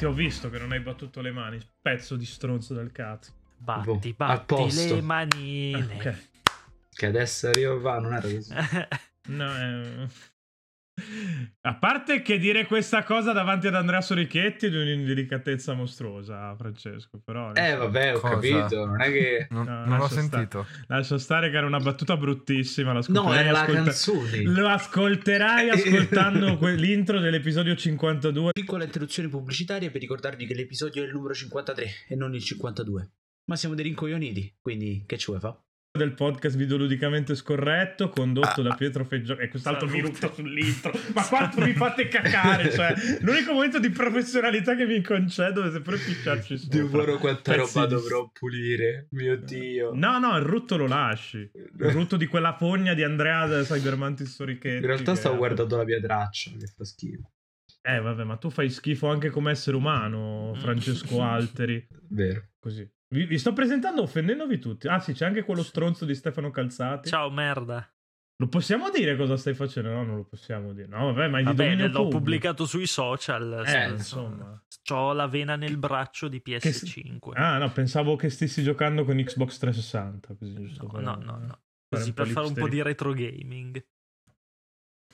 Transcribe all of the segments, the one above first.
Ti ho visto che non hai battuto le mani, pezzo di stronzo del cazzo. Batti, Boh, al batti posto. le manine. Ok. Che adesso arriva va, non era così. No, eh. A parte che dire questa cosa davanti ad Andrea Sorichetti è di un'indelicatezza mostruosa, Francesco. Però Eh vabbè, ho Cosa? capito, non è che... Non, No, non ho lascia sentito. lascia stare che era una battuta bruttissima. No, era la ascolta- canzone. Lo ascolterai ascoltando que- l'intro dell'episodio 52. Piccola interruzione pubblicitaria per ricordarvi che l'episodio è il numero 53 e non il 52. Ma siamo dei rincoglioniti, quindi che ci vuoi fa? Del podcast videoludicamente scorretto condotto Ah, da Pietro Feggio e quest'altro Salute. minuto sull'intro ma quanto mi fate cacare cioè l'unico momento di professionalità che mi concedo è sempre pisciarci sopra Devo quanta Pezzi roba di- dovrò pulire, mio dio. no no il rutto lo lasci il rutto di quella fogna di Andrea da Cybermantis Sorichetti In realtà stavo guardando la mia traccia, che fa schifo. eh vabbè ma tu fai schifo anche come essere umano Francesco Alteri Vero. così vi, vi sto presentando offendendovi tutti ah sì c'è anche quello stronzo di Stefano Calzati Ciao merda. Lo possiamo dire cosa stai facendo? No, non lo possiamo dire. No, vabbè, ma è di Vabbè, l'ho pubblico. pubblicato sui social. Eh, s- insomma. C'ho la vena nel braccio di Che PS5. Ah, no, pensavo che stessi giocando con Xbox 360. Così, giusto no, per- no, no, no. Così per fare un po' di retro gaming.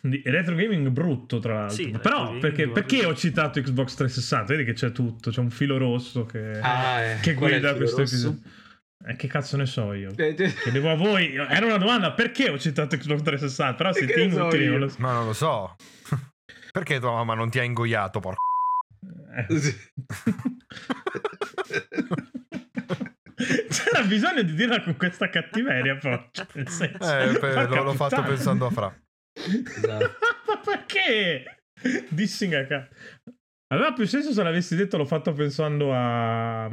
Retro gaming brutto, tra l'altro. Sì, Però, perché, perché ho citato Xbox 360? Vedi che c'è tutto, c'è un filo rosso che, Ah, eh. che guida questo rosso? episodio. Eh, che cazzo ne so io? Eh, Chiedevo a voi, era una domanda, perché ho citato Xbox 360? Però siete ne so inutili, non lo so. Ma non lo so. Perché tua mamma non ti ha ingoiato, porco? Eh. Sì. C'era bisogno di dirla con questa cattiveria, poi. Nel senso, Eh, per- porca l'ho, l'ho fatto puttana. pensando a Fra. Esatto. Ma perché? Dissing a ca- Aveva più senso se l'avessi detto l'ho fatto pensando a...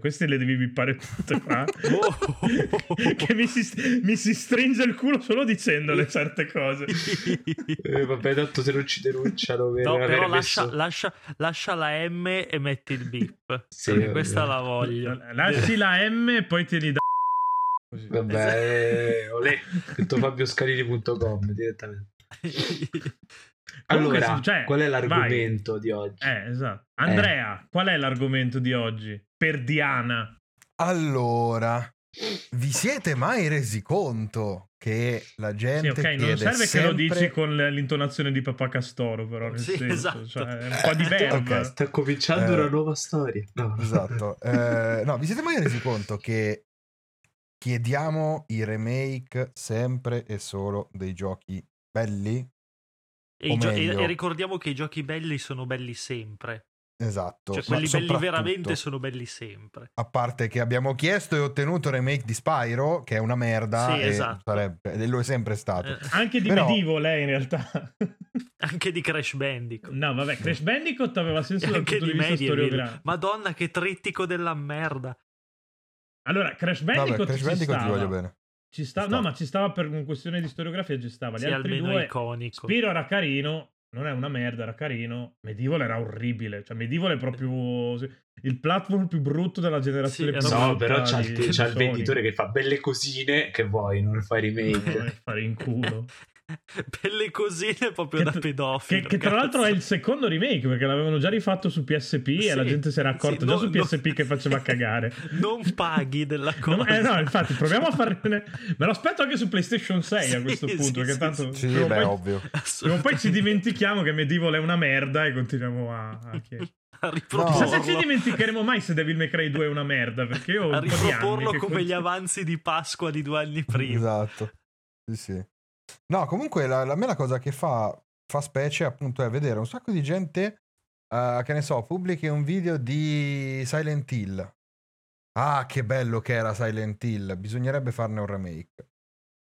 Queste le devi bippare tutte qua. Oh. che mi si, mi si stringe il culo solo dicendole certe cose. Eh, vabbè, tanto se non ci denunciano per No, però lascia, messo- lascia- lascia la M e metti il beep. Sì, perché vabbè. questa la voglio. Lasci la M e poi te li dà... Così. Vabbè, eh, olè, detto fabioscalini.com direttamente. Allora, sì, cioè, qual è vai. l'argomento di oggi? Eh, esatto. Andrea, qual è l'argomento di oggi? Per Diana. Allora, vi siete mai resi conto che la Sì, gente ok, non serve che lo sempre- dici con l'intonazione di papà Castoro, però nel Sì, senso, esatto. cioè, è un po' di verba. Ok. Sta cominciando Eh, una nuova storia. No. Esatto. Eh, no, vi siete mai resi conto che chiediamo i remake sempre e solo dei giochi belli? E, gio- e- meglio- e ricordiamo che i giochi belli sono belli sempre. Esatto. Cioè, quelli belli veramente sono belli sempre. A parte che abbiamo chiesto e ottenuto il remake di Spyro, che è una merda, Sì, e, esatto. sarebbe- e lo è sempre stato. Eh, Anche di Però- Medivo lei in realtà. anche di Crash Bandicoot. no, vabbè, Crash Bandicoot aveva senso dal anche punto di di vista Medieval. storiografico. Madonna, che trittico della merda. Allora, Crash Vabbè, Bandicoot Crash ci Bandicoot ti stava. voglio bene. Ci sta- Ci no, ma ci stava per una questione di storiografia, ci stava. Gli Sì, altri due... iconico. Spiro era carino, non è una merda, era carino. Medieval era orribile. Cioè, Medieval è proprio il platform più brutto della generazione Sì, No, però c'ha, il, il venditore che fa belle cosine che vuoi, non fai remake. Fare in culo. Belle cosine proprio Che da pedofilo. Che, che tra l'altro è il secondo remake perché l'avevano già rifatto su PSP e Sì, la gente si era accorta sì, già no- su no- PSP che faceva cagare. Non paghi della cosa. No, eh, no, infatti, proviamo a farne. Me lo aspetto anche su PlayStation 6 a Sì, questo sì, punto. sì, perché sì, tanto Sì, beh, poi- ovvio. poi ci dimentichiamo che Medieval è una merda e continuiamo a, a chiedere. a No. Chissà se ci riproporlo, dimenticheremo mai se Devil May Cry 2 è una merda. Perché io ho a riproporlo come gli continuo- avanzi di Pasqua di due anni prima. Esatto. Sì, sì. No, comunque la, la- a me la cosa che fa, fa specie appunto è vedere un sacco di gente eh, che ne so, pubblichi un video di Silent Hill. Ah, che bello che era Silent Hill, bisognerebbe farne un remake.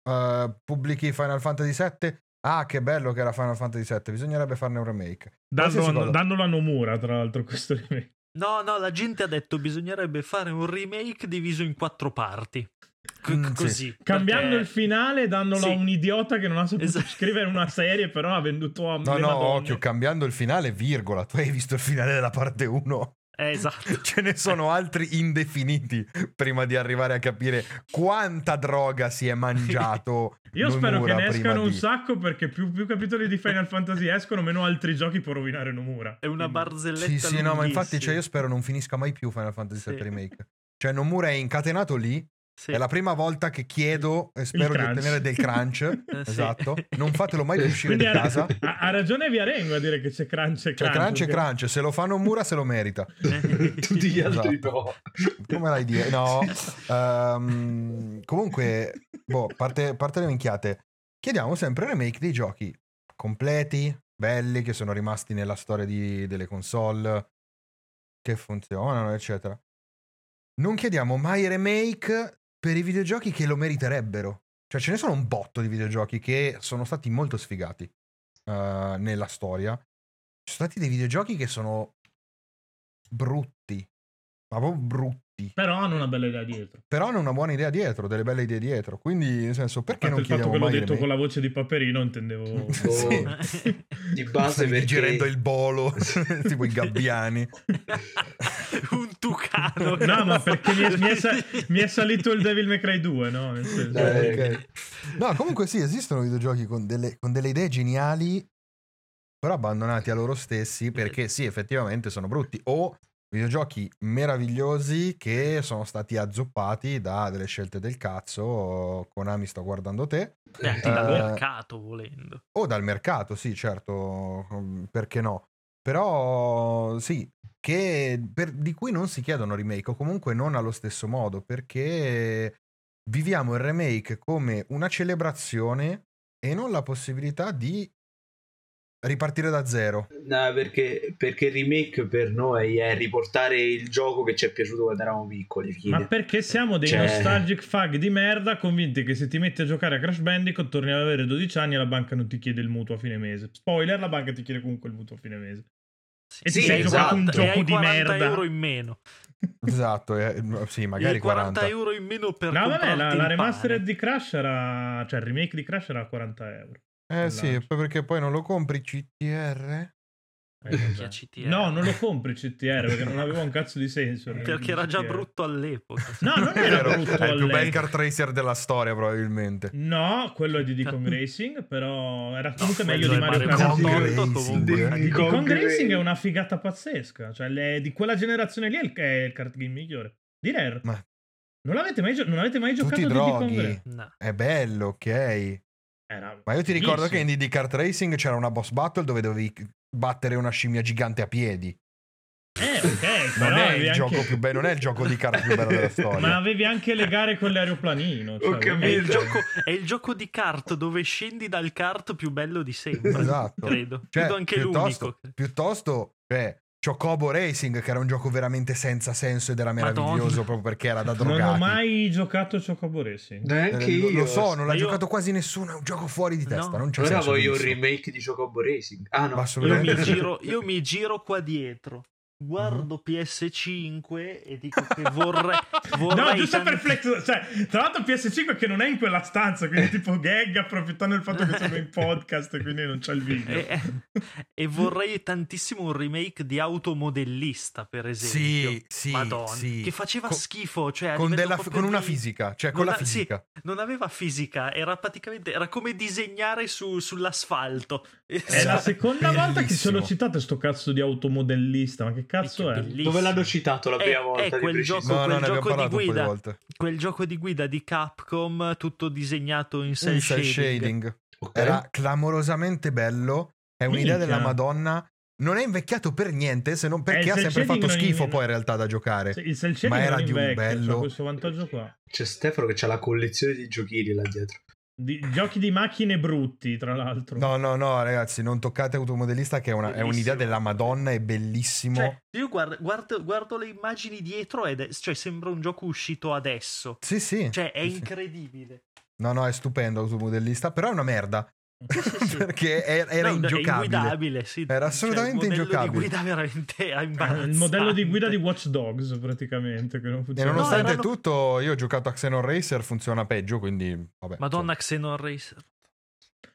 Eh, pubblichi Final Fantasy VII. Ah, che bello che era Final Fantasy VII, bisognerebbe farne un remake. Dando, dandolo a Nomura, tra l'altro, questo remake. No, no, la gente ha detto bisognerebbe fare un remake diviso in quattro parti. C- Mm, sì. così. Cambiando perché- il finale, dandolo Sì. a un idiota che non ha saputo Esatto. scrivere una serie, però ha venduto a No, no, Madonne. occhio, cambiando il finale, virgola. Tu hai visto il finale della parte 1? Eh, esatto. Ce ne sono altri indefiniti prima di arrivare a capire quanta droga si è mangiato. Io spero che ne escano un di- sacco perché più, più capitoli di Final Fantasy escono, meno altri giochi può rovinare Nomura. È una barzelletta Sì, sì, no, ma infatti cioè, io spero non finisca mai più Final Fantasy Sì. VII Remake. Cioè, Nomura è incatenato lì. Sì. È la prima volta che chiedo e spero di ottenere del crunch. Eh, esatto. Non fatelo mai di uscire Quindi di ha, casa. ha- ha ragione Viarengo a dire che c'è crunch e crunch. crunch e crunch. Se lo fa Nomura, se lo merita. Tutti gli altri Esatto. no. Come l'hai dire? No. Ehm, comunque, boh, parte, parte le minchiate. Chiediamo sempre remake dei giochi completi, belli, che sono rimasti nella storia di- delle console, che funzionano, eccetera. Non chiediamo mai remake per i videogiochi che lo meriterebbero. Cioè, ce ne sono un botto di videogiochi che sono stati molto sfigati eh, nella storia. Ci sono stati dei videogiochi che sono brutti, ma proprio brutti. Però hanno una bella idea dietro. Però hanno una buona idea dietro, delle belle idee dietro. Quindi, nel senso, perché parte non il fatto chiediamo che l'ho mai detto con la voce di Paperino, intendevo... Sì. Di base perché digerendo il bolo, tipo i gabbiani. un tucano. No, ma perché mi è, mi è sa- mi è salito il Devil May Cry 2, no? Nel senso- Dai. Eh, ok. No, comunque sì, esistono videogiochi con delle, con delle idee geniali, però abbandonati a loro stessi perché sì, effettivamente sono brutti. O videogiochi meravigliosi che sono stati azzoppati da delle scelte del cazzo. Konami sto guardando te. E anche dal Eh, mercato, volendo. O dal mercato, sì, certo, mm, perché no? Però sì, che per- di cui non si chiedono remake o comunque non allo stesso modo, perché viviamo il remake come una celebrazione e non la possibilità di ripartire da zero. No, perché, perché il remake per noi è riportare il gioco che ci è piaciuto quando eravamo piccoli. fine. Ma perché siamo dei Cioè- nostalgic fag di merda convinti che se ti metti a giocare a Crash Bandicoot torni ad avere 12 anni e la banca non ti chiede il mutuo a fine mese. Spoiler, la banca ti chiede comunque il mutuo a fine mese. E ti e sei hai giocato un 40 gioco di 40 merda. euro in meno. Esatto, eh, sì, magari I 40, 40. euro in meno per No, vabbè, la, la remastered pane. di Crash era... Cioè, il remake di Crash era a 40 euro. Eh sì, poi perché poi non lo compri CTR? Eh, CTR. No, non lo compri CTR perché non aveva un cazzo di senso. Perché era già brutto all'epoca. No, non era brutto è il più bel all'epoca. kart racer della storia probabilmente. No, quello è di Kong Racing, però era comunque quello meglio di Mario Kart. Kart Racing. 8 comunque. Diddy Kong Kong Racing Racing. è una figata pazzesca. Cioè, le- di quella generazione lì è il, è il kart game migliore. Di Rare. Ma Non avete mai, gio- non avete mai giocato a droghi. Racing? No. È bello, ok. Era Ma io ti ricordo bellissimo. che in Diddy Kart Racing c'era una boss battle dove dovevi battere una scimmia gigante a piedi. Eh, ok, Non però è il anche- gioco più bello, non è il gioco di kart più bello della storia. Ma avevi anche le gare con l'aeroplanino. Cioè, avevi- È il, gioco, è il gioco di kart dove scendi dal kart più bello di sempre. Esatto. Credo. Cioè, Credo anche piuttosto, l'unico. piuttosto, cioè, Chocobo Racing, che era un gioco veramente senza senso ed era meraviglioso Madonna. proprio perché era da Non drogati. ho mai giocato a Chocobo Racing. Neanche Eh, io. lo, so, non l'ha Io- giocato quasi nessuno, è un gioco fuori di testa, No. non c'è Ora senso voglio un remake di Chocobo Racing. Ah no, Io assolutamente mi, giro, io mi giro qua dietro. Guardo PS5 e dico che vorrei. vorrei No, giusto tanti- per flex. Cioè, tra l'altro PS5 che non è in quella stanza, quindi tipo gag approfittando del fatto che sono in podcast, quindi non c'è il video. E, e vorrei tantissimo un remake di Automodellista, per esempio. Sì, sì, Madonna, sì. che faceva Con- schifo. Cioè Con, della- con una di- fisica, cioè con Non la ha- sì, fisica. non aveva fisica, era praticamente era come disegnare su- sull'asfalto. È la seconda volta che Bellissimo. l'ho citato sto cazzo di automodellista, ma che cazzo è? bellissimo. dove l'hanno citato la È- prima è volta? di quel gioco- No, no, quel ne abbiamo gioco di guida. volte. Quel gioco di guida di Capcom, tutto disegnato in cell In cell shading. shading. Ok. Era clamorosamente bello. È un'idea Minchia. della Madonna. Non è invecchiato per niente, se non Eh, perché il ha sempre fatto schifo in- poi in realtà da giocare. Shading Ma era di un bello. questo vantaggio qua. C'è Stefano che c'ha la collezione di giochini là dietro. Di- giochi di macchine brutti, tra l'altro. No, no, no, ragazzi, non toccate Automodellista che è, una- è un'idea della Madonna, è bellissimo. Cioè, io guardo, guardo- guardo le immagini dietro ed è, cioè, sembra un gioco uscito adesso. sì, sì. Cioè, è Sì, sì. incredibile. No, no, è stupendo Automodellista, però è una merda. Perché è- era No, ingiocabile. inguidabile, sì. Era assolutamente cioè, il modello ingiocabile. di guida veramente è imbarazzante. Il modello di guida di Watch Dogs, praticamente, che non E nonostante No, erano- tutto, io ho giocato a Xenon Racer, funziona peggio, quindi vabbè. Madonna, Xenon Racer.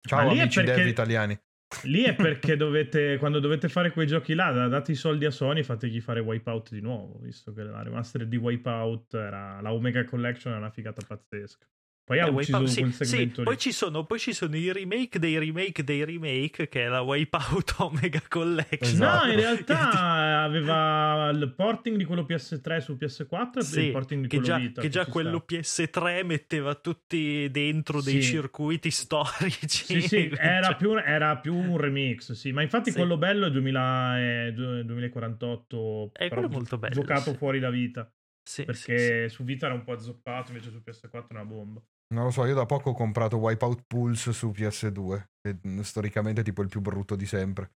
Ciao Ma amici perché- dev italiani. Lì è perché dovete, quando dovete fare quei giochi là, da- date i soldi a Sony, fategli fare Wipeout di nuovo, visto che la remastered di Wipeout era la Omega Collection, è una figata pazzesca. Poi ha Eh, ucciso Wipeout- sì, sì, poi ci, sono, poi ci sono i remake dei remake dei remake, che è la Wipeout Omega Collection. Esatto. No, in realtà aveva il porting di quello PS3 su PS4 e Sì, il porting di quello già, Vita. che già quello sta. PS3 metteva tutti dentro dei Sì. circuiti storici. Sì, sì, era Cioè, più, era più un remix, sì. Ma infatti Sì. quello bello è 2000 e- 2048. Eh, però quello è molto bello, Giocato sì. fuori da Vita. sì, Perché su Vita era un po' azzoppato, invece su PS4 è una bomba. Non lo so, io da poco ho comprato Wipeout Pulse su PS2, che mm, storicamente è tipo il più brutto di sempre.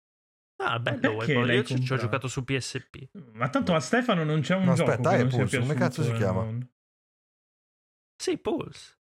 sì. Ah, bello, Wipeout. Io ci, ci ho comprato? giocato su PSP. Ma tanto a Stefano non c'è un No, gioco aspetta, è non sia Pulse, come cazzo si chiama? mondo. Sì, Pulse.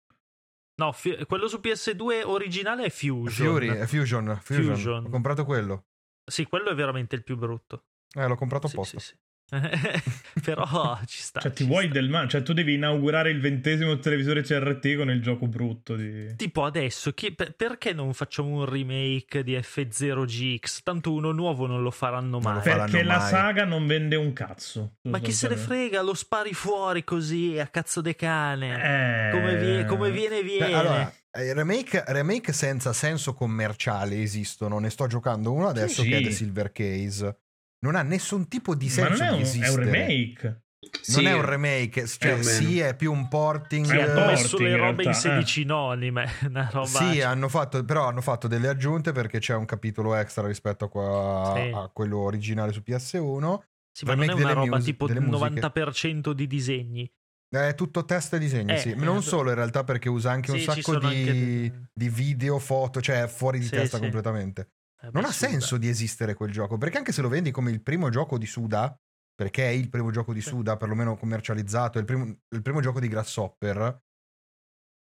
No, fi- quello su PS2 originale è Fusion. Fury, è Fusion, Fusion. Fusion. Ho comprato quello. Sì, quello è veramente il più brutto. Eh, l'ho comprato Sì, apposta. sì, sì. Però ci sta. Cioè, ti ci vuoi sta. del male? Cioè, tu devi inaugurare il ventesimo televisore CRT con il gioco brutto di... Tipo adesso, chi- per- perché non facciamo un remake di F0GX? Tanto uno nuovo non lo faranno mai. lo faranno Perché la mai. saga non vende un cazzo. Ma chi se ne frega, lo spari fuori così a cazzo de cane. Eh... Come, vie- come viene, viene. Beh, allora, eh, remake, remake senza senso commerciale esistono. Ne sto giocando uno adesso Sì, che è sì. The Silver Case. Non ha nessun tipo di Ma senso non è di un, è un remake. Non è un remake, cioè meno. sì, è più un porting. Sì, hanno porting, messo le robe in realtà, eh. 16 noni, ma è una roba... Sì, hanno fatto, però hanno fatto delle aggiunte perché c'è un capitolo extra rispetto a, qua- Sì. a quello originale su PS1. Sì, ma non è una roba mus- tipo musiche. 90% di disegni. È tutto test e disegni, Eh, sì. eh, Non solo in realtà perché usa anche un Sì, sacco di, anche- di video, foto, cioè fuori di Sì, testa sì. completamente. Eh, Non ha senso di esistere quel gioco, perché anche se lo vendi come il primo gioco di Suda, perché è il primo gioco di Sì. Suda, perlomeno commercializzato, è il primo, il primo gioco di Grasshopper,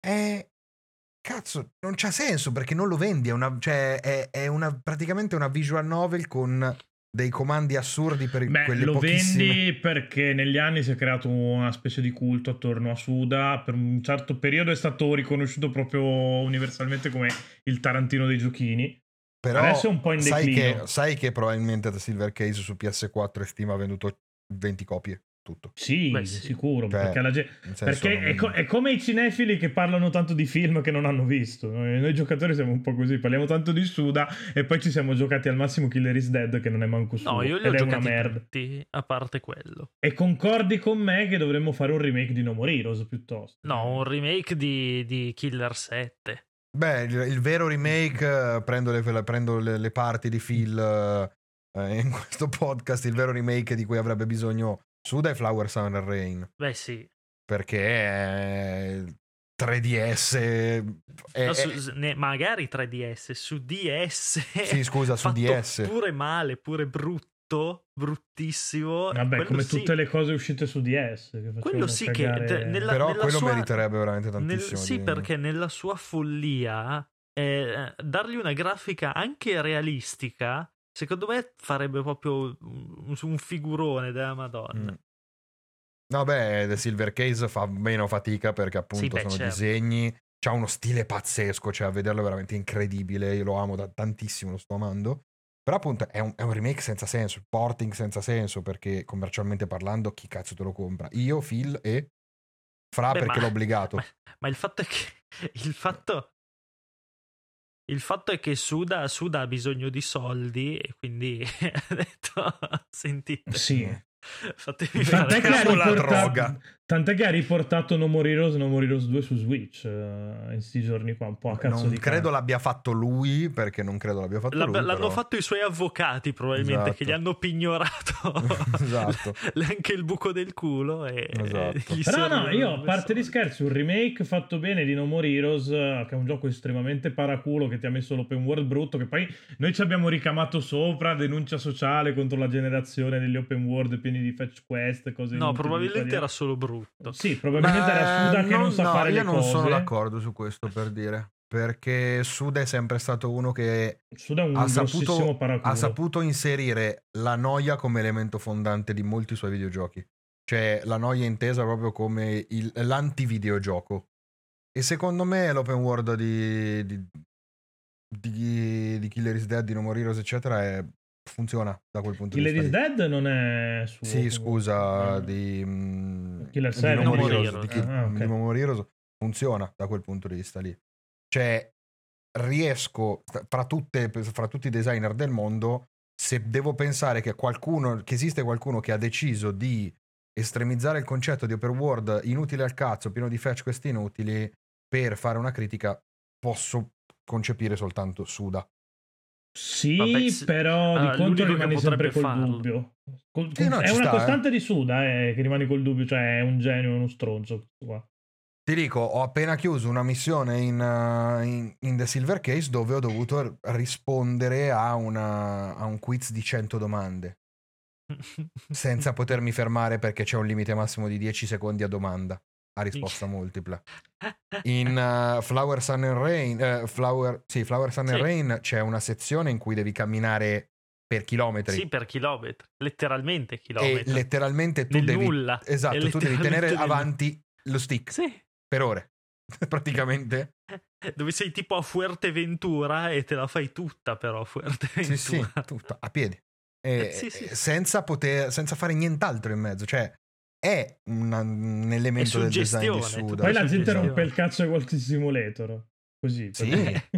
è... Cazzo, non c'ha senso perché non lo vendi, è, una, cioè, è, è una, praticamente una visual novel con dei comandi assurdi per Beh, quelle lo pochissime... vendi perché negli anni si è creato una specie di culto attorno a Suda. Per un certo periodo è stato riconosciuto proprio universalmente come il Tarantino dei giochini. Però Adesso è un po' in sai declino. che, sai che probabilmente The Silver Case su PS4 e Steam ha venduto 20 copie, tutto. Sì, Beh, sì. sicuro. Cioè, perché la ge- Nel senso, perché è, co- è come i cinefili che parlano tanto di film che non hanno visto. Noi, noi giocatori siamo un po' così, parliamo tanto di Suda e poi ci siamo giocati al massimo Killer is Dead che non è manco suo. No, io li ed ho è una giocati merda. tutti, a parte quello. E concordi con me che dovremmo fare un remake di No More Heroes piuttosto. No, un remake di, di Killer 7. Beh, il, il vero remake, eh, prendo, le, prendo le- le parti di Phil eh, in questo podcast, il vero remake di cui avrebbe bisogno Suda è Flower Sun and Rain, Beh, sì. perché è 3DS... È, No, è- su- ne- magari 3DS, su DS. sì, scusa, su DS. Pure male, pure brutto, bruttissimo. Vabbè, Quello come sì. tutte le cose uscite su DS. Che Quello sì cagare- che nella- Però nella quello sua- meriterebbe veramente Nel- tantissimo. sì, di- perché nella sua follia, eh, dargli una grafica anche realistica, secondo me farebbe proprio un, un figurone della Madonna. Mm. No, beh, The Silver Case fa meno fatica perché appunto Sì, beh, sono certo. disegni. C'ha uno stile pazzesco, cioè a vederlo è veramente incredibile. Io lo amo da tantissimo, lo sto amando. Però appunto è un, è un remake senza senso, porting senza senso, perché commercialmente parlando chi cazzo te lo compra? Io, Phil e Fra Beh, perché ma- l'ho obbligato. Ma, ma il fatto è che il fatto il fatto è che Suda, Suda ha bisogno di soldi e quindi ha detto sentite Sì. fatemi Tant'è che, ha Cavolo, la riportato, droga. tant'è che ha riportato No More Heroes, No More Heroes 2 su Switch eh, in questi giorni qua, un po' a cazzo non di credo cane. l'abbia fatto lui, perché non credo l'abbia fatto L'ab- lui. l'hanno però- fatto i suoi avvocati probabilmente Esatto. che gli hanno pignorato Esatto. l- anche il buco del culo e Esatto. gli Però no, io a parte di scherzi, un remake fatto bene di No More Heroes, eh, che è un gioco estremamente paraculo che ti ha messo l'open world brutto, che poi noi ci abbiamo ricamato sopra, denuncia sociale contro la generazione degli open world pieni di fetch quest, cose no probabilmente era solo brutto Sì, probabilmente era Beh, Suda che non sa no, fare io le non cose. sono d'accordo su questo per dire. Perché Suda è sempre stato uno che un ha saputo, ha saputo inserire la noia come elemento fondante di molti suoi videogiochi. Cioè, la noia intesa proprio come il- l'anti-videogioco. E secondo me l'open world di, di, di, di Killer is Dead, di No More Heroes, eccetera, è- funziona da quel punto Killer di is vista. lì. Dead non è suo. Sì, scusa, Ah. di, mm, Killer di Seven, No More No More Heroes, di, Ki- Ah, ok. di No More Heroes funziona da quel punto di vista lì. Cioè, riesco, fra, tutte, fra tutti i designer del mondo, se devo pensare che qualcuno, che esiste qualcuno che ha deciso di estremizzare il concetto di open world inutile al cazzo, pieno di fetch quest inutili, per fare una critica, posso concepire soltanto Suda. Sì, Vabbè, sì. però Allora, di contro l'unico che rimani sempre col farlo. dubbio. Col- Sì, no, è una sta, eh. costante di Suda eh, che rimani col dubbio, cioè è un genio, è uno stronzo. qua. Ti dico, ho appena chiuso una missione in, uh, in- in The Silver Case dove ho dovuto rispondere a, una- a un quiz di 100 domande senza potermi fermare perché c'è un limite massimo di 10 secondi a domanda a risposta multipla. In uh, Flower Sun and Rain, eh, Flower, sì, Flower Sun and Sì. Rain c'è una sezione in cui devi camminare per chilometri sì, per chilometri, letteralmente e chilometri. letteralmente tu Nel devi nulla. esatto, tu devi tenere nel- avanti lo stick Sì. per ore. Praticamente. Dove sei tipo a Fuerteventura e te la fai tutta però a Fuerteventura. Sì, sì, tutto a piedi. E- Eh, sì, sì. e Senza, poter, senza fare nient'altro in mezzo. Cioè, è una- un elemento È del design di suggestione, Suda. Poi la gente rompe il cazzo ai Walking Simulator. Così. Sì,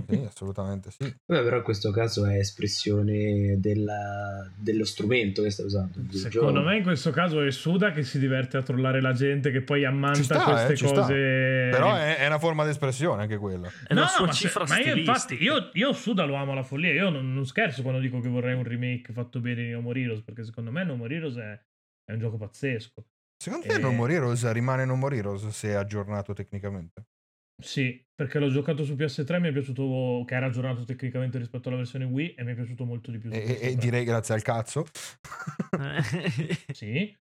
sì, assolutamente sì. Vabbè, però in questo caso è espressione della- dello strumento che stai usando. il Secondo me in questo caso è Suda che si diverte a trollare la gente che poi ammanta Ci sta, queste eh, ci sta. cose. Però è, è una forma d'espressione anche quella. È la sua ma se- ma io infatti io, io Suda lo amo alla follia. Io non, non scherzo quando dico che vorrei un remake fatto bene di No More Heroes, perché secondo me No More Heroes è, è un gioco pazzesco. Secondo te Eh. Non More Heroes rimane Non More Heroes se è aggiornato tecnicamente? Sì, perché l'ho giocato su PS3 mi è piaciuto che era aggiornato tecnicamente rispetto alla versione Wii e mi è piaciuto molto di più. E, e- e PS3. direi grazie al cazzo. Sì.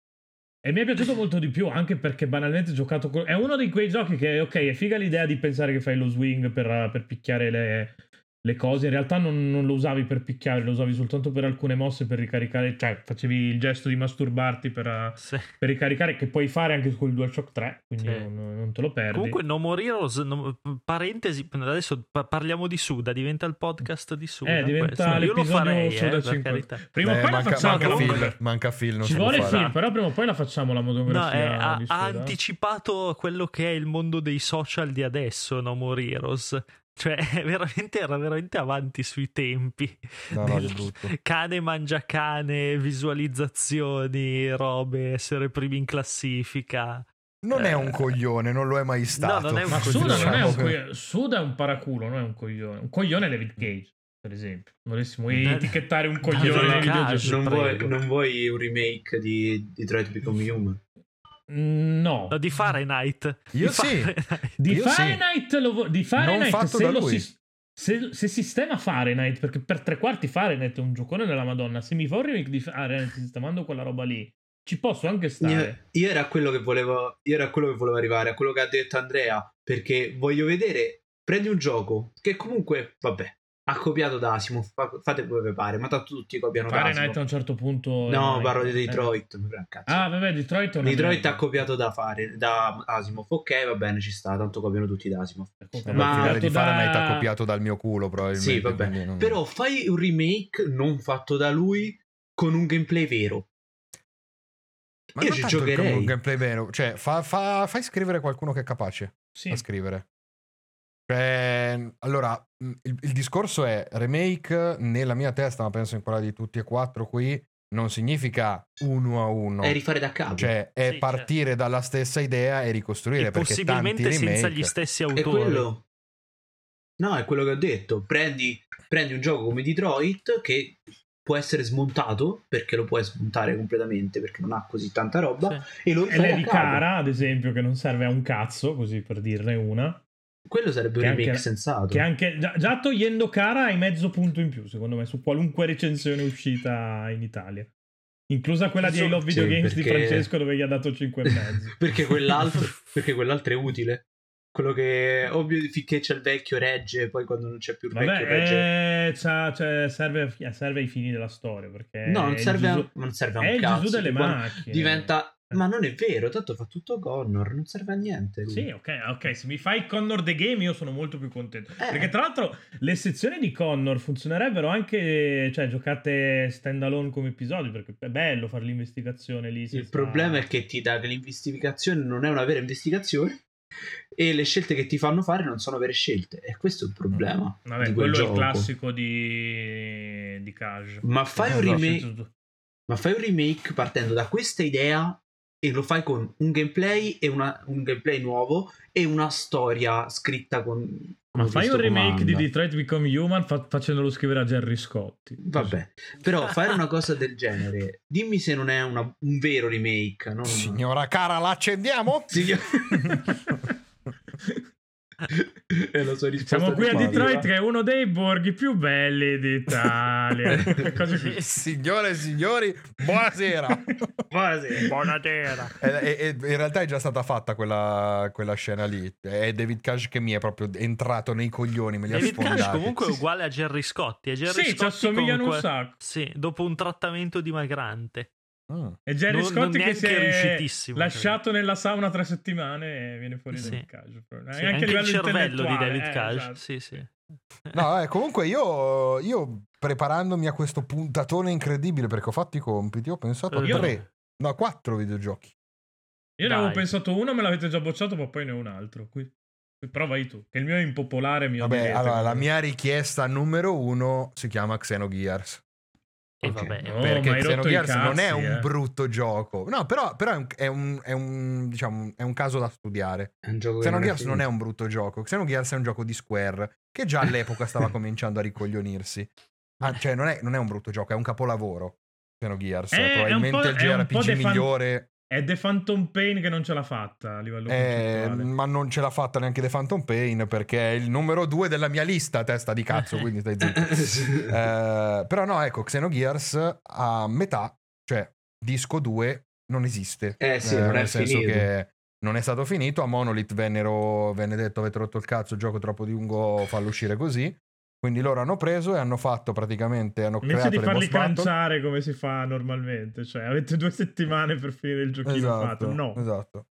E mi è piaciuto molto di più anche perché banalmente ho giocato con... È uno di quei giochi che, ok, è figa l'idea di pensare che fai lo swing per, per picchiare le, le cose. In realtà non, non lo usavi per picchiare, lo usavi soltanto per alcune mosse per ricaricare. Cioè, facevi il gesto di masturbarti per, Sì. per ricaricare, che puoi fare anche col DualShock 3, quindi Sì. non, non te lo perdi. Comunque No More Heroes, no- parentesi, adesso pa- parliamo di Suda, diventa il podcast di Suda. Eh, diventa questo. Io lo farei, Suda eh, per 5. carità. Prima o Eh, poi la manca, facciamo. manca Phil, manca Phil, non Ci vuole fare. film, però prima o poi la facciamo la No, monografia eh, ha, ha anticipato quello che è il mondo dei social di adesso, No More Heroes. Cioè, è veramente, era veramente avanti sui tempi. No, no, del cane mangia cane, visualizzazioni, robe, essere primi in classifica. Non è Eh, un coglione, non lo è mai stato. non è un Ma coglione. Suda non è un Diciamo che- coglione. Suda è un paraculo, non è un coglione. Un coglione è David Cage, per esempio. Volessimo Da- etichettare un da- coglione. Cage. non, vuoi, non vuoi un remake di Detroit Become Human? Mm, No. No, di Fahrenheit. Io Di sì. Fahrenheit. Di Io sì. Fahrenheit, lo vo- di Fahrenheit fatto se, da lo lui. sis- se, se sistema Fahrenheit, perché per tre quarti Fahrenheit è un giocone della Madonna. Se mi fa un remake di Fahrenheit sistemando quella roba lì, ci posso anche Io, stare. io era quello che volevo io era quello che volevo arrivare a quello che ha detto Andrea perché voglio vedere prendi un gioco che comunque vabbè ha copiato da Asimov fa- fate come vi pare ma tanto tutti copiano da Fahrenheit a un certo punto. no eh, parlo di eh. Detroit un cazzo. Ah, vabbè, Detroit Detroit ha copiato da, Fare- da Asimov ok va bene ci sta tanto copiano tutti da Asimov Comunque, Ma il di fatto da- Fahrenheit ha copiato dal mio culo probabilmente. sì vabbè quindi non- però fai un remake non fatto da lui con un gameplay vero Ma io ci giocherei. un gameplay vero. Cioè, fa- fa- fai scrivere qualcuno che è capace Sì. a scrivere. Cioè, allora, il, il discorso è remake nella mia testa, ma penso in quella di tutti e quattro qui, non significa uno a uno. è rifare da capo Cioè, è Sì, partire dalla stessa idea e ricostruire. E perché possibilmente tanti senza remake- gli stessi È autori. quello. No, è quello che ho detto. Prendi, prendi un gioco come Detroit che può essere smontato perché lo puoi smontare completamente perché non ha così tanta roba Sì. e lo E rifai Lady da capo. Cara, ad esempio, che non serve a un cazzo, così per dirne una. Quello sarebbe un Che remake anche- sensato. Che anche già, già togliendo Cara hai mezzo punto in più, secondo me, su qualunque recensione uscita in Italia. Inclusa quella di I Love Video Games di perché- Francesco, dove gli ha dato 5 e mezzo. perché quell'altro perché quell'altro è utile. Quello che ovvio finché c'è il vecchio regge, poi quando non c'è più il vecchio regge. Vabbè, eh, c'ha- cioè, serve, serve ai fini della storia. Perché No, non serve, a, Gesù- non serve a un è cazzo. Gesù delle macchine. Diventa Ma non è vero, tanto fa tutto Connor, non serve a niente. lui. Sì, ok, ok, se mi fai Connor the Game io sono molto più contento. Eh. Perché tra l'altro le sezioni di Connor funzionerebbero anche, cioè, giocate stand alone come episodi, perché è bello fare l'investigazione lì. Il senza- problema è che ti dà che l'investigazione non è una vera investigazione e le scelte che ti fanno fare non sono vere scelte. E questo è il problema. Vabbè, di quel quello è il gioco. classico di, di Cage. Ma fai, un Esatto. remake, ma fai un remake partendo da questa idea e lo fai con un gameplay e una- un gameplay nuovo e una storia scritta con. Ma fai un remake di comanda. Detroit Become Human fa- facendolo scrivere a Jerry Scotti. Vabbè, però fare una cosa del genere, dimmi se non è una- un vero remake. Non... Signora cara, l'accendiamo? Signor- e la sua risposta Siamo qui a. Detroit che è uno dei borghi più belli d'Italia. Così. Signore e signori, buonasera. Buonasera. Buonasera. E- e- e in realtà è già stata fatta quella, quella scena lì. È David Cage che mi è proprio entrato nei coglioni, me li ha David Cage sfondati. comunque è uguale a Jerry Scotti. Jerry Sì, ci Scotti assomigliano un comunque- sacco. Sì, dopo un trattamento dimagrante. Mm. E Jerry Non- Scotti non che si è lasciato nella sauna tre settimane e viene fuori Sì. David Cage. Sì, anche, a anche il livello cervello di David eh, Cage. esatto. Sì, sì. No, eh, comunque io, io preparandomi a questo puntatone incredibile perché ho fatto i compiti, ho pensato a Io- tre, no, quattro videogiochi. Io ne avevo Dai. pensato uno, me l'avete già bocciato, ma poi ne ho un altro. Qui. Però vai tu, che il mio è impopolare. Mi Vabbè, allora la mia richiesta numero uno si chiama Xenogears. E Ok. vabbè. No, perché rotto i Xenogears non è cazzi, un eh. brutto gioco. No, però, però è, un, è, un, è un, diciamo, è un caso da studiare. È Xenogears non è un brutto gioco. Xenogears è un gioco di Square che già all'epoca stava cominciando a ricoglionirsi. Ah, cioè, non è, non è un brutto gioco, è un capolavoro. Xenogears È- è, è un probabilmente po'- il è un po' JRPG The Fan- migliore. È The Phantom Pain che non ce l'ha fatta a livello eh, ma non ce l'ha fatta neanche The Phantom Pain perché è il numero due della mia lista, testa di cazzo, quindi stai zitto. Eh, però no, ecco, Xenogears a metà, cioè disco 2, non esiste. Eh sì, non è nel senso finito. che non è stato finito. A Monolith vennero, venne detto avete rotto il cazzo, gioco troppo lungo, fallo uscire così. Quindi loro hanno preso e hanno fatto praticamente, hanno Invece creato di farli cranciare come si fa normalmente, cioè avete due settimane per finire il giochino Esatto, fatto. No, esatto.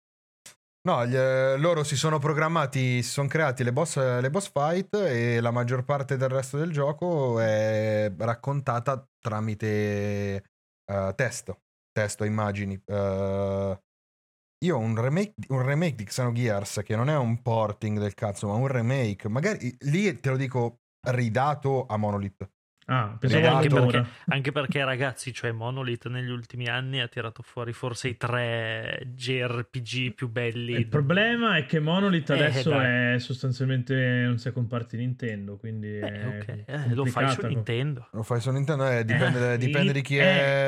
No, gli- eh, loro si sono programmati, si sono creati le boss, le boss fight e la maggior parte del resto del gioco è raccontata tramite eh, testo, testo, immagini. Eh, io ho un remake, un remake di Xenogears che non è un porting del cazzo, ma un remake. Magari lì te lo dico ridato a Monolith. Ah, pensavo anche, perché, anche perché, ragazzi, cioè Monolith negli ultimi anni ha tirato fuori forse i tre JRPG più belli. Il problema è che Monolith Eh, adesso dai. è sostanzialmente non si è parti Nintendo, quindi Eh, è ok, eh, lo fai su. Nintendo. Lo fai su Nintendo, eh, dipende, Eh, dipende lì- di chi eh.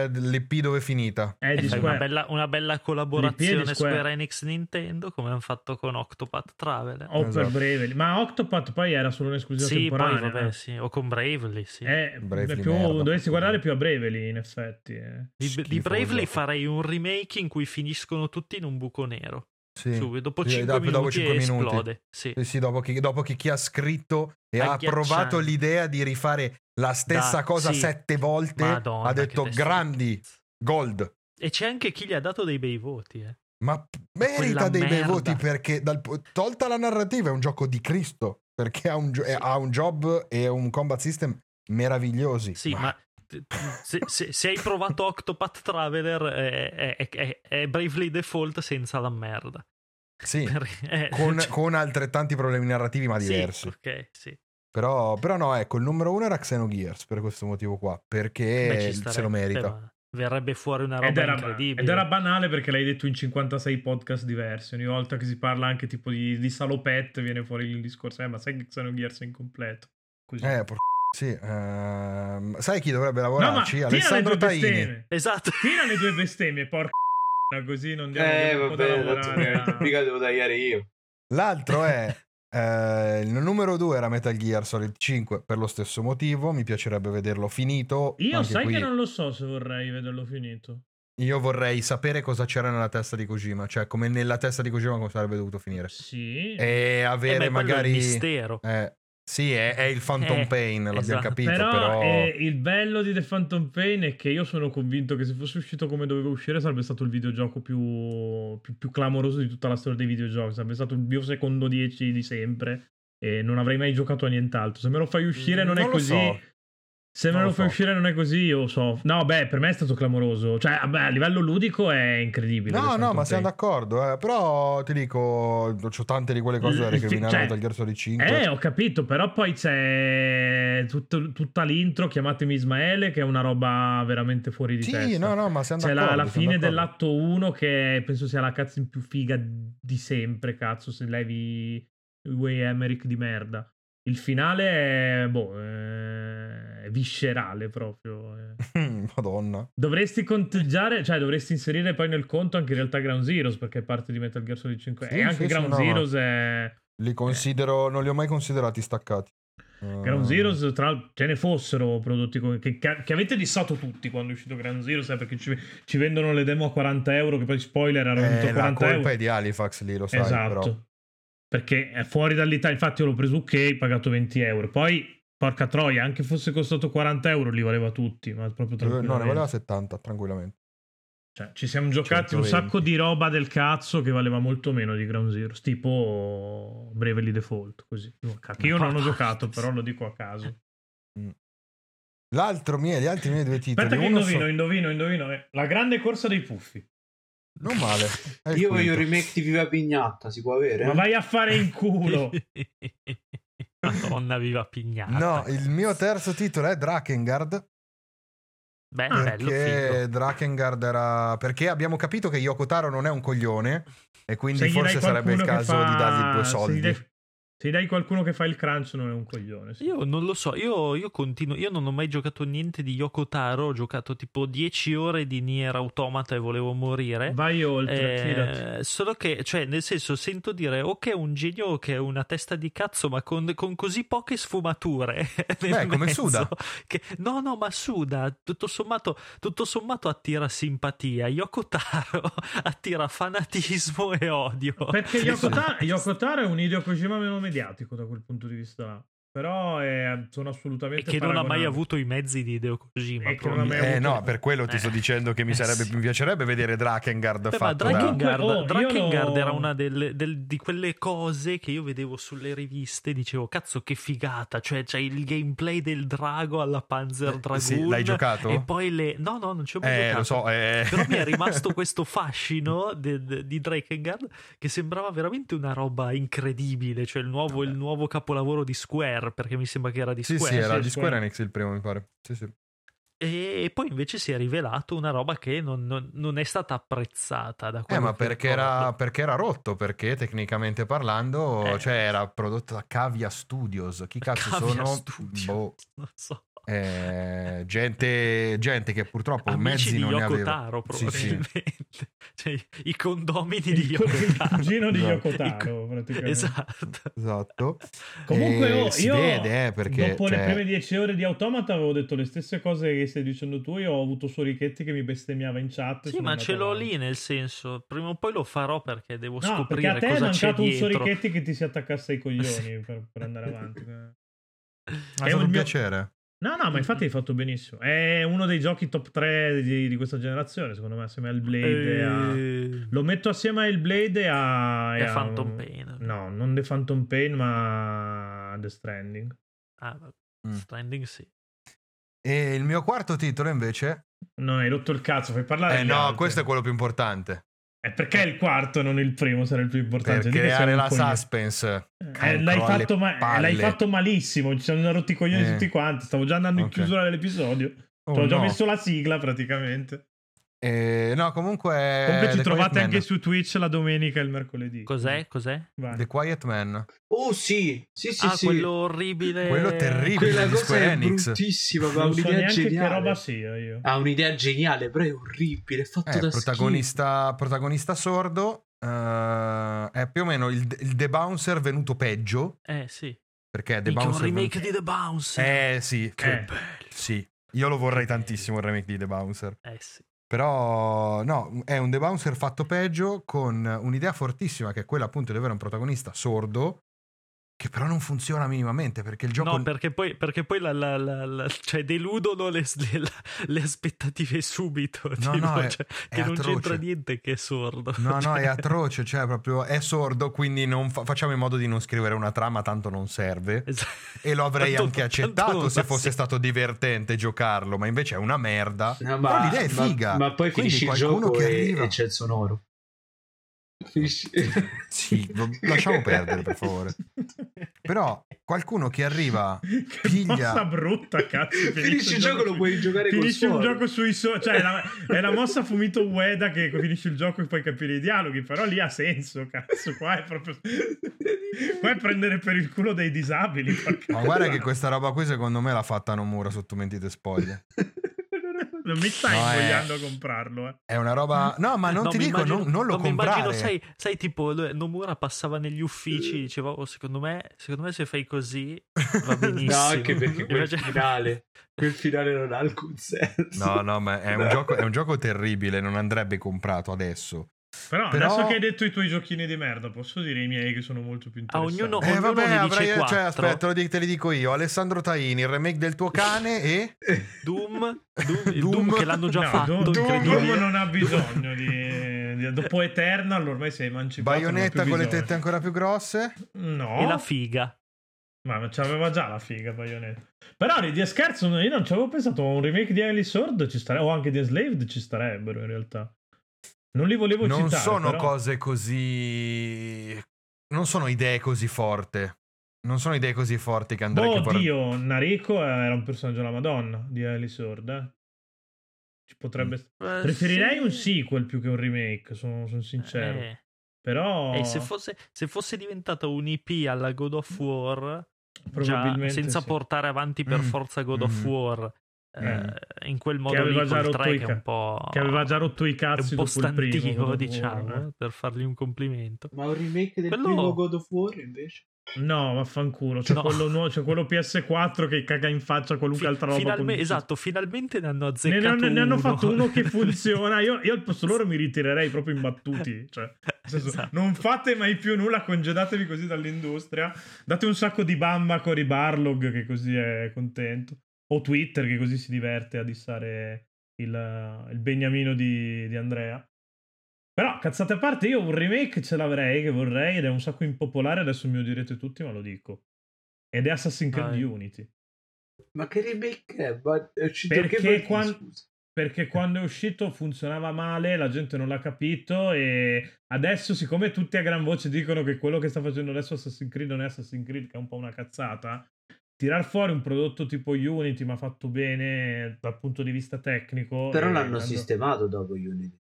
è, l'IP dove è finita. È di fai una bella, una bella è collaborazione Square. Enix Nintendo come hanno fatto con Octopath Traveler. O per Esatto. Bravely. Ma Octopath poi era solo un'esclusiva sì, poi temporanea. vabbè, sì. O con Bravely, sì. Eh, Bravely più, merda. dovresti guardare più a Bravely, in effetti. eh. Di, di Bravely gioco. farei un remake in cui finiscono tutti in un buco nero. Sì. Su, dopo Sì, 5 dopo- minuti dopo cinque minuti. esplode. Sì. Sì, sì, dopo, che, dopo che chi ha scritto e ha approvato l'idea di rifare la stessa Dai, cosa sì. sette volte, Madonna, ha detto grandi, gold. E c'è anche chi gli ha dato dei bei voti. Eh. Ma merita Quella dei bei merda. voti perché, dal- tolta la narrativa, è un gioco di Cristo. Perché ha un, ha un job e un combat system meravigliosi. Sì, ma t- se, se- se hai provato Octopath Traveler è, è- è- è Bravely Default senza la merda. Sì, Per- eh, con, cioè- con altrettanti problemi narrativi, ma sì, diversi. ok, sì. Però, però no, ecco, il numero uno era Xenogears per questo motivo qua, perché Beh, se lo merita. ma verrebbe fuori una roba Ed era, incredibile. ed era banale perché l'hai detto in 56 podcast diversi. Ogni volta che si parla anche tipo di, di salopette viene fuori il discorso. Eh, ma sai che Xenogears è incompleto. Così. Eh, por- sì, ehm, sai chi dovrebbe no, lavorarci? le Alessandro Taini. bestemmie. Esatto. Tira le due bestemmie, porca così non diamo Eh, vabbè, lavorare. tanto mica devo tagliare io. L'altro è eh, il numero 2 era Metal Gear Solid 5 per lo stesso motivo. Mi piacerebbe vederlo finito. Io sai qui che non lo so se vorrei vederlo finito. Io vorrei sapere cosa c'era nella testa di Kojima, cioè come nella testa di Kojima come sarebbe dovuto finire. Sì. E Eh, avere il magari mistero. eh, Sì, è, è il Phantom Eh, Pain, l'abbiamo esatto. capito, Però, però... eh, il bello di The Phantom Pain è che io sono convinto che se fosse uscito come doveva uscire sarebbe stato il videogioco più, più, più clamoroso di tutta la storia dei videogiochi. Sarebbe stato il mio secondo 10 di sempre e non avrei mai giocato a nient'altro. Se me lo fai uscire non, Non è così. so. Se me lo fai so. uscire non è così, io so. No, beh, per me è stato clamoroso. Cioè, vabbè, a livello ludico è incredibile. No, no, ma siamo d'accordo, eh, però ti dico, c'ho tante di quelle cose da recriminare cioè- a Metal Gear Solid 5. Eh, ho capito, però poi c'è tutto- tutta l'intro, chiamatemi Ismaele, che è una roba veramente fuori di sì, testa. no, no, ma siamo C'è la, d'accordo. la siamo fine dell'atto 1 che penso sia la cazzin più figa di sempre, cazzo, se levi Way Emmerich di merda. Il finale è, boh, è viscerale proprio. eh. Madonna. Dovresti conteggiare, cioè dovresti inserire poi nel conto anche in realtà Ground Zeroes perché è parte di Metal Gear Solid 5 Sì, e anche sì, Ground no. Zeroes è... Li considero, non li ho mai considerati staccati. Eh, Ground Zeroes, tra l'altro, ce ne fossero prodotti che, che- avete dissato tutti quando è uscito Ground Zeroes, eh, perché ci, ci vendono le demo a 40 euro, che poi spoiler erano eh, venduto a la 40 colpa euro. è di Halifax lì, lo sai, esatto. però. Perché è fuori dall'Italia, infatti io l'ho preso ok, pagato 20 euro. Poi, porca troia, anche fosse costato 40 euro, li valeva tutti, ma proprio Eh, No, ne tranquillamente. valeva 70, tranquillamente. Cioè, ci siamo giocati un 120. sacco di roba del cazzo che valeva molto meno di Ground Zeroes, tipo Bravely Default, così. Cacchio, Io non ho giocato, però lo dico a caso. L'altro mie, gli altri miei due titoli. Aspetta che indovino, so- indovino, indovino. eh. La grande corsa dei puffi. Non male. Io voglio remake di Viva Pignatta, si può avere? Ma vai a fare in culo. Madonna viva pignata. No, il mio terzo titolo è Drakengard. Beh, bello, Perché figo. Drakengard era. Perché abbiamo capito che Yoko Taro non è un coglione. E quindi forse sarebbe il caso fa- di dargli due se soldi. Se dai qualcuno che fa il crunch non è un coglione. sì. Io non lo so, io, io continuo, io non ho mai giocato niente di Yoko Taro, ho giocato tipo 10 ore di Nier Automata e volevo morire. Vai oltre, Eh, solo che, cioè, nel senso, sento dire o che è un genio o che è una testa di cazzo, ma con, con così poche sfumature. Beh, come Suda. che- no, no, ma Suda, tutto sommato, tutto sommato attira simpatia. Yoko Taro attira fanatismo e odio. Perché Yoko, senso- Ta- Yoko Taro è un Hideo Kojima meno mediatico da quel punto di vista. Però è- sono E assolutamente che non ha mai avuto i mezzi di Hideo Kojima. E che non ha mai probabilmente. Eh avuto- no, per quello ti sto Eh. dicendo che mi, Eh, sarebbe, sì. mi piacerebbe vedere Drakengard Beh, fatto da... Drakengard, Comunque, oh, Drakengard lo- era una delle, del- di quelle cose che io vedevo sulle riviste e dicevo cazzo che figata cioè c'è il gameplay del drago alla Panzer Eh, Dragoon sì, l'hai giocato? e poi le no no non ci ho mai Eh, giocato lo so, eh. però mi è rimasto questo fascino de- de- di Drakengard che sembrava veramente una roba incredibile cioè il nuovo, il nuovo capolavoro di Square perché mi sembra che era di Sì, Square sì, era sì, di Square. Square Enix il primo, mi pare. Sì, sì. e poi invece si è rivelato una roba che non, non- non è stata apprezzata da Eh, quello ma che perché era, perché era rotto, perché tecnicamente parlando, Eh. cioè era prodotto da Cavia Studios. Chi cazzo Cavia sono? Studios. Boh, non so eh, gente, gente che purtroppo amici mezzi di non ne Yoko aveva. Taro Sì, sì. probabilmente Cioè, i condomini di Il, Yoko il cugino di Esatto. Yoko Taro, praticamente. esatto Esatto. Comunque, E oh, si io vede, eh, perché dopo cioè, le prime 10 ore di Automata avevo detto le stesse cose che stai dicendo tu. Io ho avuto Sorichetti che mi bestemmiava in chat. sì ma ce l'ho avanti. lì nel senso prima o poi lo farò perché devo No, perché scoprire a te è cosa c'è mancato un Sorichetti che ti si attaccasse ai coglioni Sì. per, per andare avanti. è è stato un un mio- piacere. No, no, ma infatti hai fatto benissimo. È uno dei giochi top 3 di, di questa generazione, secondo me, assieme al Blade e a... Eh, Lo metto assieme al Blade e a... E a a- Phantom Pain. No, non The Phantom Pain, ma The Stranding. ah, vabbè. Mm. Stranding sì E il mio quarto titolo invece... No, hai rotto il cazzo, fai parlare Eh no, altri. questo è quello più importante. Eh, perché il quarto, non il primo, sarà il più importante? Per creare la coglione. suspense. Eh, l'hai, fatto ma- palle. l'hai fatto malissimo, ci siamo rotti i coglioni Eh. tutti quanti. Stavo già andando in Ok. chiusura dell'episodio. Oh, ho già no. messo la sigla praticamente. Eh, no, comunque... Comunque ci The trovate anche su Twitch la domenica e il mercoledì. cos'è? cos'è? Vai. The Quiet Man. Oh sì, sì, sì, ah sì. quello orribile Quello terribile. Quella di cosa Square è Enix. bruttissima, ma ha Non so un'idea neanche geniale. che roba sia io. Ha un'idea geniale, però è orribile, è fatto Eh, da protagonista, protagonista sordo. eh, è più o meno il, il The Bouncer venuto peggio. eh sì Perché The un Bouncer. remake venuto- di The Bouncer Eh sì, che Eh. bello sì. Io lo vorrei tantissimo il remake di The Bouncer. eh sì Però no, è un The Bouncer fatto peggio con un'idea fortissima che è quella appunto di avere un protagonista sordo che però non funziona minimamente perché il gioco No, perché poi, perché poi la, la- la- la- cioè deludono le, le- le aspettative subito. No, tipo, no, è- cioè, è che non atroce. c'entra niente che è sordo. No, no, Cioè, è atroce, cioè proprio è sordo, quindi non fa- facciamo in modo di non scrivere una trama, tanto non serve. esatto. E lo avrei Tanto- anche accettato non se fosse se- stato divertente giocarlo, ma invece è una merda. No, Però l'idea è ma- figa. Ma, poi Quindi finisci il qualcuno gioco che e, arriva- e c'è il sonoro. Sì, lasciamo perdere, per favore. Però qualcuno che arriva, che piglia- mossa brutta, cazzo. Finisci il gioco lo puoi giocare col Finisci un gioco sui so- cioè è la, è la mossa Fumito Ueda che finisci il gioco e puoi capire i dialoghi, però lì ha senso, cazzo, qua è proprio qua è prendere per il culo dei disabili. Ma guarda che questa roba qui secondo me l'ha fatta Nomura sotto mentite spoglie. non mi stai No, è- invogliando a comprarlo, eh. È una roba... No, ma non No, ti dico, immagino- non, non lo no, comprare. immagino, sai, sai, tipo Nomura passava negli uffici diceva "Oh, secondo me, secondo me se fai così va benissimo No, anche perché quel finale, quel finale non ha alcun senso. No, no, ma è un, gioco, è un gioco terribile, non andrebbe comprato adesso. Però, Però- adesso che hai detto i tuoi giochini di merda, posso dire i miei che sono molto più A interessanti. ognuno- Eh Ognuno vabbè, ne avrai, dice cioè, aspetta, lo dico- te li dico io. Alessandro Taini, il remake del tuo cane e... Doom, Doom, Doom. Doom che l'hanno già No, fatto Doom. Doom non ha bisogno di, di- dopo Eternal ormai sei emancipato Baionetta con le tette ancora più grosse. no e la figa ma c'aveva già la figa Bayonetta però di a scherzo io non ci avevo pensato un remake di Ellie Sword ci starebbe o anche di Enslaved ci starebbero in realtà non li volevo Non citare sono però. cose così... Non sono idee così forti. Non sono idee così forti che andrei... oh che vorrei- Dio Nariko era un personaggio della madonna di Ellie Sword eh. ci potrebbe Eh, preferirei sì. un sequel più che un remake sono, sono sincero Eh, però e se fosse, se fosse diventata un IP alla God of War già, probabilmente senza sì. portare avanti per Mm. forza God of Mm. War eh, in quel modo aveva lì già col rotto 3 i che ca- un po' che aveva già rotto i cazzi un po' il primo diciamo eh. eh, per fargli un complimento Ma un remake del Quello- primo God of War invece? No, vaffanculo. C'è, No. quello, nuovo, c'è quello PS4 che caga in faccia qualunque Fi- altra roba. finalme- con- esatto finalmente ne hanno Ne, azzeccato ne- ne hanno fatto uno che funziona. Io, io al posto loro mi ritirerei proprio imbattuti. Cioè, senso, Esatto. Non fate mai più nulla, congedatevi così dall'industria. Date un sacco di bamba a Cory Barlog, che così è contento. O Twitter, che così si diverte a dissare il, il beniamino di, di Andrea. Però, cazzate a parte, io un remake ce l'avrei, che vorrei, ed è un sacco impopolare, adesso mi odierete tutti, ma lo dico. Ed è Assassin's Creed Vai. Unity. Ma che remake è? Ma è Perché che versione, quan- scusa? Perché quando è uscito funzionava male, la gente non l'ha capito e adesso siccome tutti a gran voce dicono che quello che sta facendo adesso Assassin's Creed non è Assassin's Creed, che è un po' una cazzata, tirar fuori un prodotto tipo Unity ma fatto bene dal punto di vista tecnico... Però l'hanno dando- sistemato dopo Unity.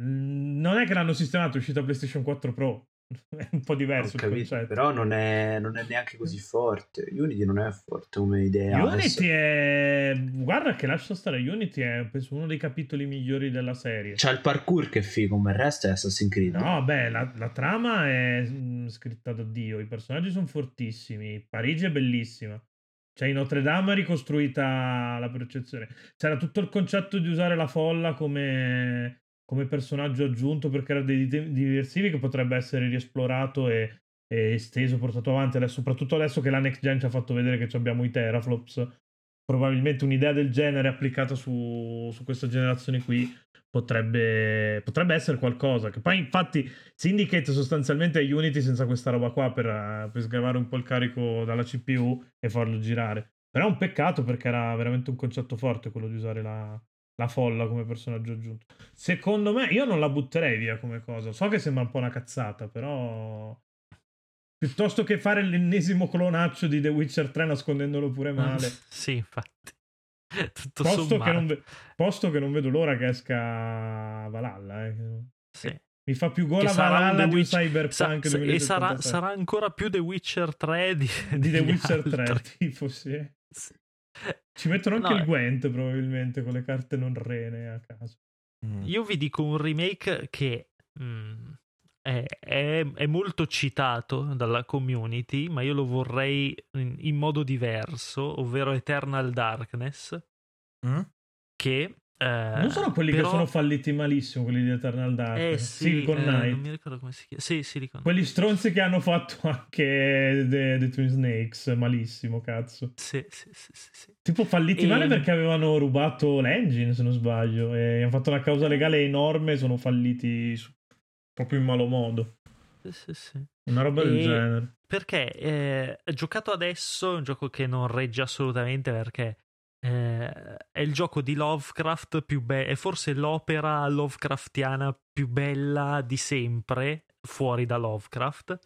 Non è che l'hanno sistemato, è uscita PlayStation 4 Pro. È un po' diverso il concetto. però non è, non è neanche così forte. Unity non è forte come idea. Unity adesso. è... Guarda che lascia stare, Unity è penso uno dei capitoli migliori della serie. C'ha il parkour che è figo, ma il resto è Assassin's Creed. No, beh, la, la trama è mm, scritta da Dio, i personaggi sono fortissimi, Parigi è bellissima. Cioè, in Notre Dame è ricostruita la percezione. C'era tutto il concetto di usare la folla come, come personaggio aggiunto per creare dei di- diversivi che potrebbe essere riesplorato e, e esteso, portato avanti. Adesso, soprattutto adesso che la next gen ci ha fatto vedere che abbiamo i teraflops. Probabilmente un'idea del genere applicata su, su questa generazione qui potrebbe, potrebbe essere qualcosa. Che poi, infatti, Syndicate sostanzialmente è Unity senza questa roba qua per, per sgravare un po' il carico dalla CPU e farlo girare. Però è un peccato perché era veramente un concetto forte quello di usare la, la folla come personaggio aggiunto. Secondo me, io non la butterei via come cosa. So che sembra un po' una cazzata, però. Piuttosto che fare l'ennesimo clonaccio di The Witcher 3 nascondendolo pure male. sì infatti tutto Posto che, ve- posto che non vedo l'ora che esca Valhalla. eh. sì. Mi fa più gola Valhalla The di Witch- Cyberpunk Sa- e sarà, 2077. sarà ancora più The Witcher 3 di, di The degli Witcher 3, altri. tipo sì. Sì. Ci mettono anche No, il eh. Gwent probabilmente con le carte non rene a caso. Mm. Io vi dico un remake che mm, è, è- è molto citato dalla community, ma io lo vorrei in, in modo diverso, ovvero Eternal Darkness, Mm? che Eh, non sono quelli però... che sono falliti malissimo, quelli di Eternal Dark. Eh sì, Silicon eh, Knight. non mi ricordo come si chiama. Sì, Silicon Quelli stronzi che hanno fatto anche The, The Twin Snakes, malissimo, cazzo. Sì, sì, sì, sì, sì. Tipo falliti E- male perché avevano rubato l'engine, se non sbaglio, e hanno fatto una causa legale enorme sono falliti su- proprio in malo modo. Sì, sì, sì. Una roba del E- genere. Perché eh, giocato adesso è un gioco che non regge assolutamente perché eh, è il gioco di Lovecraft più bello, è forse l'opera Lovecraftiana più bella di sempre, fuori da Lovecraft,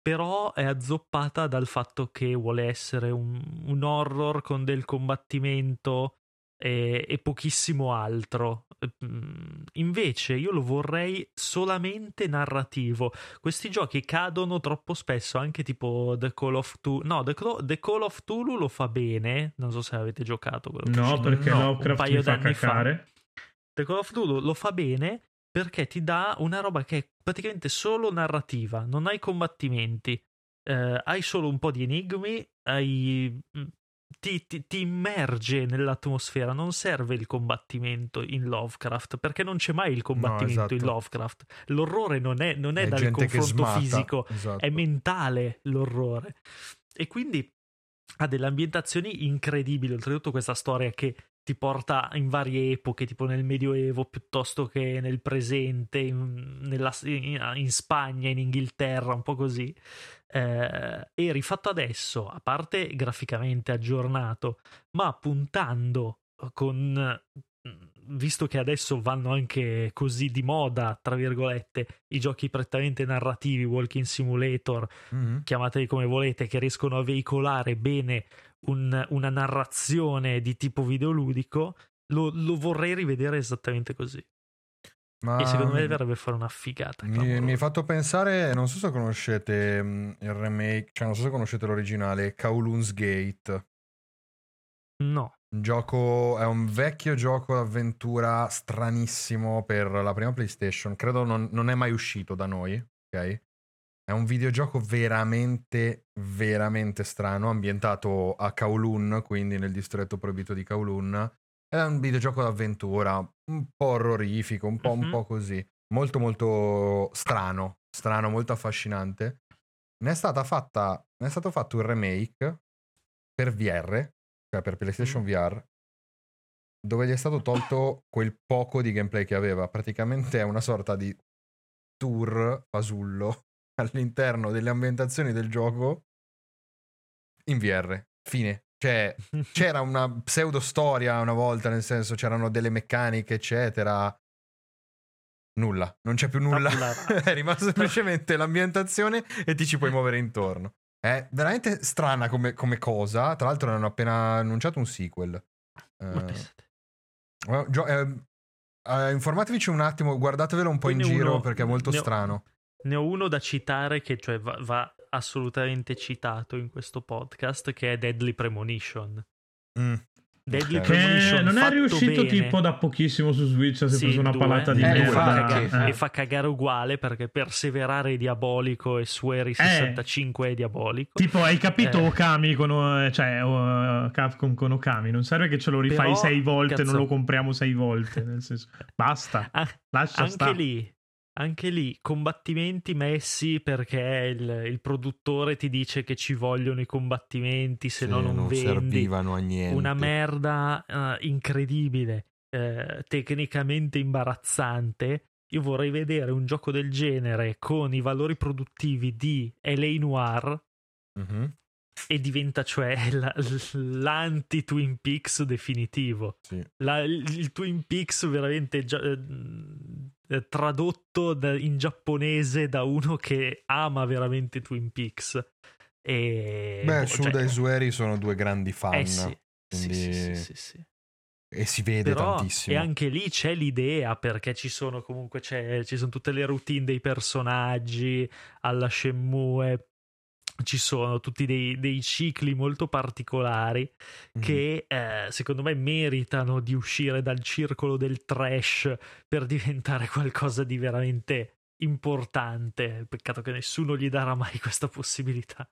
però è azzoppata dal fatto che vuole essere un, un horror con del combattimento e, e pochissimo altro. Mm, Invece io lo vorrei solamente narrativo. Questi giochi cadono troppo spesso, anche tipo The Call of Tulu. No, The, Clo- The Call of Tulu lo fa bene. Non so se avete giocato quello No, perché un Lovecraft paio mi fa d'anni fa. cacare. The Call of Duty lo fa bene perché ti dà una roba che è praticamente solo narrativa, non hai combattimenti, eh, hai solo un po' di enigmi, hai- mm, ti, ti- ti immerge nell'atmosfera, non serve il combattimento in Lovecraft perché non c'è mai il combattimento in esatto. Lovecraft. L'orrore non è, non è È dal confronto fisico, esatto. è mentale l'orrore. E quindi ha delle ambientazioni incredibili. Oltretutto, questa storia che ti porta in varie epoche, tipo nel Medioevo piuttosto che nel presente, in, nella- in- in Spagna, in Inghilterra, un po' così. Eh, e rifatto adesso, a parte graficamente aggiornato, ma puntando con visto che adesso vanno anche così di moda, tra virgolette, i giochi prettamente narrativi, walking simulator, Mhm. chiamateli come volete, che riescono a veicolare bene un- una narrazione di tipo videoludico, lo, lo vorrei rivedere esattamente così. Ma e secondo me dovrebbe fare una figata. mi, hai fatto pensare, non so se conoscete mm, il remake, cioè non so se conoscete l'originale, Kowloon's Gate. No, Un gioco, è un vecchio gioco d'avventura stranissimo per la prima PlayStation. Credo non, non è mai uscito da noi, ok? È un videogioco veramente, veramente strano, ambientato a Kowloon, quindi nel distretto proibito di Kowloon. È un videogioco d'avventura, un po' orrorifico, un po', un Mhm. po' così. Molto, molto strano, strano, molto affascinante. Ne è, stata fatta, ne è stato fatto un remake per VR, cioè per PlayStation Mm. VR, dove gli è stato tolto quel poco di gameplay che aveva. Praticamente è una sorta di tour fasullo all'interno delle ambientazioni del gioco in VR. Fine. Cioè, c'era una pseudo storia una volta, nel senso c'erano delle meccaniche, eccetera. Nulla, non c'è più nulla. È rimasto semplicemente l'ambientazione e ti ci puoi muovere intorno. È veramente strana come, come cosa. Tra l'altro, hanno appena annunciato un sequel. Ma eh, gio- eh, eh, informatevici un attimo, guardatevelo un po' in Poi ne giro uno- perché è molto ne ho- strano. Ne ho uno da citare che cioè, va, va assolutamente citato in questo podcast, che è Deadly Premonition. Mm. Deadly Ok. Che Premonition non è riuscito bene. tipo da pochissimo su Switch, si è Sì, preso una due. palata di Eh, e, merda. cagare, Eh. e fa cagare uguale perché perseverare è diabolico e Sueri 65 è diabolico. Tipo, hai capito Eh. Okami con eh, cioè eh, Capcom con Okami? Non serve che ce lo rifai Però, sei volte, cazzo- non lo compriamo sei volte. Nel senso, basta, Ah, lascia anche stare. lì, anche lì, combattimenti messi perché il, il produttore ti dice che ci vogliono i combattimenti, se no non, vendi. servivano a niente. Una merda eh, incredibile, eh, tecnicamente imbarazzante. Io vorrei vedere un gioco del genere con i valori produttivi di LA Noir Mhm, e diventa cioè la- l'anti-Twin Peaks definitivo. sì. La- il, Twin Peaks veramente gia- eh, tradotto da- in giapponese da uno che ama veramente Twin Peaks. E, Beh, boh, Suda cioè- e Sueri sono due grandi fan. eh sì, sì, quindi- sì, sì, sì, sì. E si vede Però, tantissimo. e anche lì c'è l'idea perché ci sono comunque c'è- ci sono tutte le routine dei personaggi alla Shenmue ci sono tutti dei, dei cicli molto particolari Mhm. che eh, secondo me meritano di uscire dal circolo del trash per diventare qualcosa di veramente importante peccato che nessuno gli darà mai questa possibilità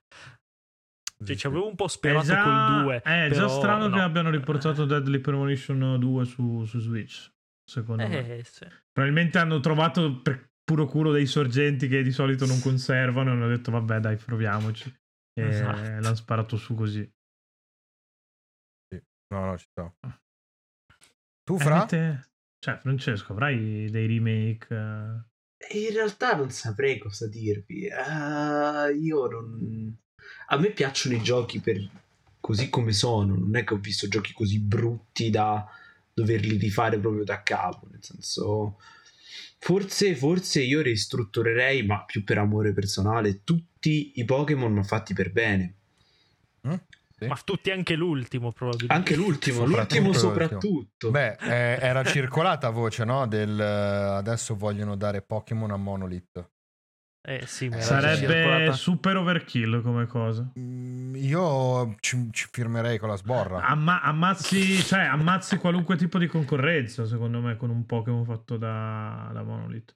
Cioè, ci avevo un po' sperato già, col 2. è già strano no. che abbiano riportato Deadly Premonition 2 su, su Switch, secondo me. Eh, sì. Probabilmente hanno trovato per puro culo dei sorgenti che di solito non conservano e hanno detto vabbè dai proviamoci. E Esatto. l'hanno sparato su così. No, no, ci sto. Tu, Eh, Fra? mette- Cioè, Francesco, avrai dei remake? eh? In realtà non saprei cosa dirvi. Ah, io non. A me piacciono i giochi per così come sono. Non è che ho visto giochi così brutti da doverli rifare proprio da capo. Nel senso, forse, forse io ristrutturerei, ma più per amore personale, tutti i Pokémon ma fatti per bene. Mm? Sì. Ma tutti anche l'ultimo, probabilmente. Anche l'ultimo, Soprattutto l'ultimo l'ultimo. soprattutto. Beh, eh, era circolata voce, no? Del eh, adesso vogliono dare Pokémon a Monolith. Eh sì, Sarebbe super overkill come cosa. Mm, io ci, ci firmerei con la sborra. Amma- ammazzi, cioè, ammazzi qualunque tipo di concorrenza, secondo me, con un Pokémon fatto da, da Monolith.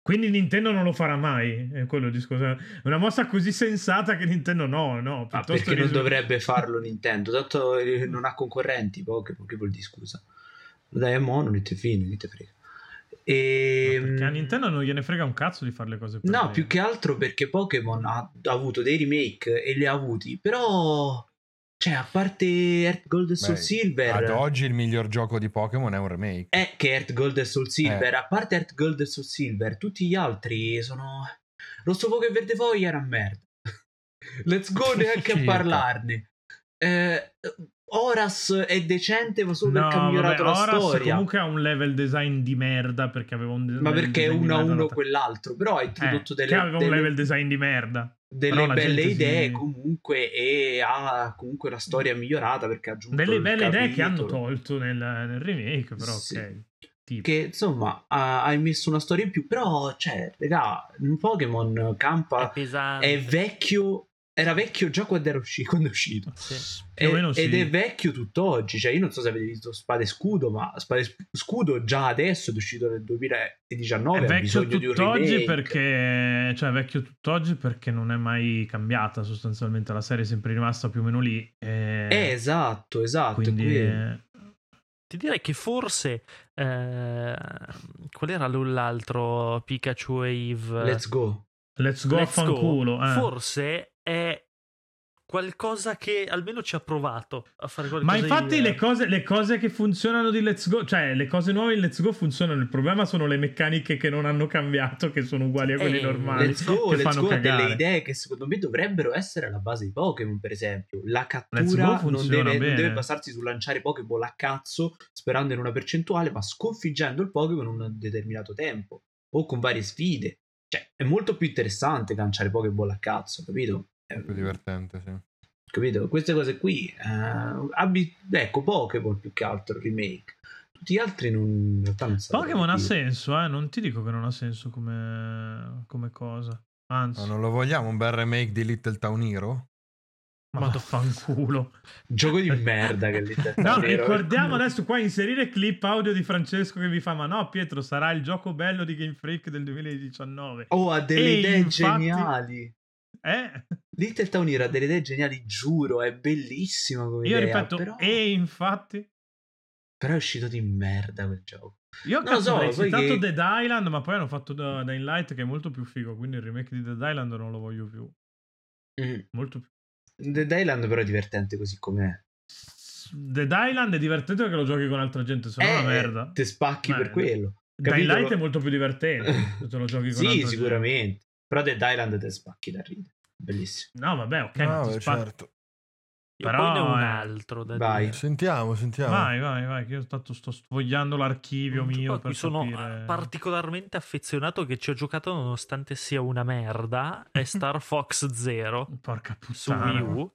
Quindi Nintendo non lo farà mai, è quello il discorso. È una mossa così sensata che Nintendo no, no. Ma piuttosto perché non risu- dovrebbe farlo Nintendo? Tanto eh, non ha concorrenti Pokémon, che vuol dire scusa? Dai a Monolith e fine, che te frega. E... No, perché a Nintendo non gliene frega un cazzo di fare le cose per No, bene. più che altro perché Pokémon ha, avuto dei remake e li ha avuti, però... Cioè, a parte Earth Gold e Soul Beh, Silver... Ad oggi il miglior gioco di Pokémon è un remake. È che Earth Gold e Soul Silver, Eh. a parte Earth Gold e Soul Silver, tutti gli altri sono... Rosso Fuoco e Verde Foglia era merda. Let's go neanche a Circa. parlarne. Eh, Horas è decente, ma solo No, perché ha migliorato vabbè, la Horas storia. comunque ha un level design di merda perché aveva un Ma level perché è uno a uno nota- quell'altro, però ha Eh, introdotto che delle, aveva un delle- level design di merda. delle belle gente si- idee comunque e ha comunque la storia migliorata perché ha aggiunto Delle belle idee che hanno capitolo. tolto nel, nel remake, però Sì. ok. Tipo. che insomma ha- hai messo una storia in più però cioè raga un Pokémon È campa pesante. è vecchio era vecchio già quando, era uscito, quando è uscito Sì. E- meno sì. ed è vecchio tutt'oggi cioè io non so se avete visto Spade e Scudo ma Spade e Scudo già adesso è uscito nel 2019 È ha vecchio bisogno di un tutt'oggi perché cioè è vecchio tutt'oggi perché non è mai cambiata sostanzialmente la serie è sempre rimasta più o meno lì e- eh, esatto esatto è quindi eh, Ti direi che forse. eh, qual era l'altro? Pikachu e Eve. let's go let's go a Let's go. fanculo eh. Forse è qualcosa che almeno ci ha provato a fare qualcosa ma infatti di- le cose, le cose che funzionano di Let's Go cioè le cose nuove in Let's Go funzionano il problema sono le meccaniche che non hanno cambiato che sono uguali a quelle Eh, normali Let's Go, che Let's fanno Go delle idee che secondo me dovrebbero essere alla base di Pokémon, per esempio. La cattura non deve, non deve basarsi sul lanciare Pokéball a cazzo sperando in una percentuale, ma sconfiggendo il Pokémon in un determinato tempo o con varie sfide. Cioè, è molto più interessante lanciare Pokéball a cazzo, capito? È più divertente, sì. Capito? Queste cose qui, eh, abbi- ecco, Pokéball più che altro remake. Tutti gli altri non, in realtà non Pokémon ha senso eh non ti dico che non ha senso come, come cosa anzi Ma non lo vogliamo un bel remake di Little Town Hero? ma fanculo Gioco di merda che lì No, vero? ricordiamo adesso qua inserire clip audio di Francesco che vi fa: Ma no, Pietro, sarà il gioco bello di Game Freak del 2019. Oh, ha delle E idee infatti- geniali. Eh? Little Town Hero ha delle idee geniali, giuro, è bellissima come Io idea, ripeto, però... e infatti. però è uscito di merda quel gioco. Io Non lo cazzo so, avrei che- Dead Island, ma poi hanno fatto Dying Light che è molto più figo. Quindi il remake di Dead Island non lo voglio più. Molto più. Dead Island però è divertente così com'è. Dead Island è divertente perché lo giochi con altra gente, se no è una merda. Te spacchi Ma- per quello. Dying capito? Light è molto più divertente se lo giochi con Sì, altra sicuramente. Però Dead Island te spacchi da ridere. Bellissimo. No, vabbè, ok. ma No, beh, certo. Io Però, poi ne ho un altro da vai. dire. Sentiamo, sentiamo. Vai, vai, vai, che io stato, sto sfogliando l'archivio Un gioco mio cui sono capire... particolarmente affezionato che ci ho giocato nonostante sia una merda è Star Fox Zero Porca su puttana. Wii U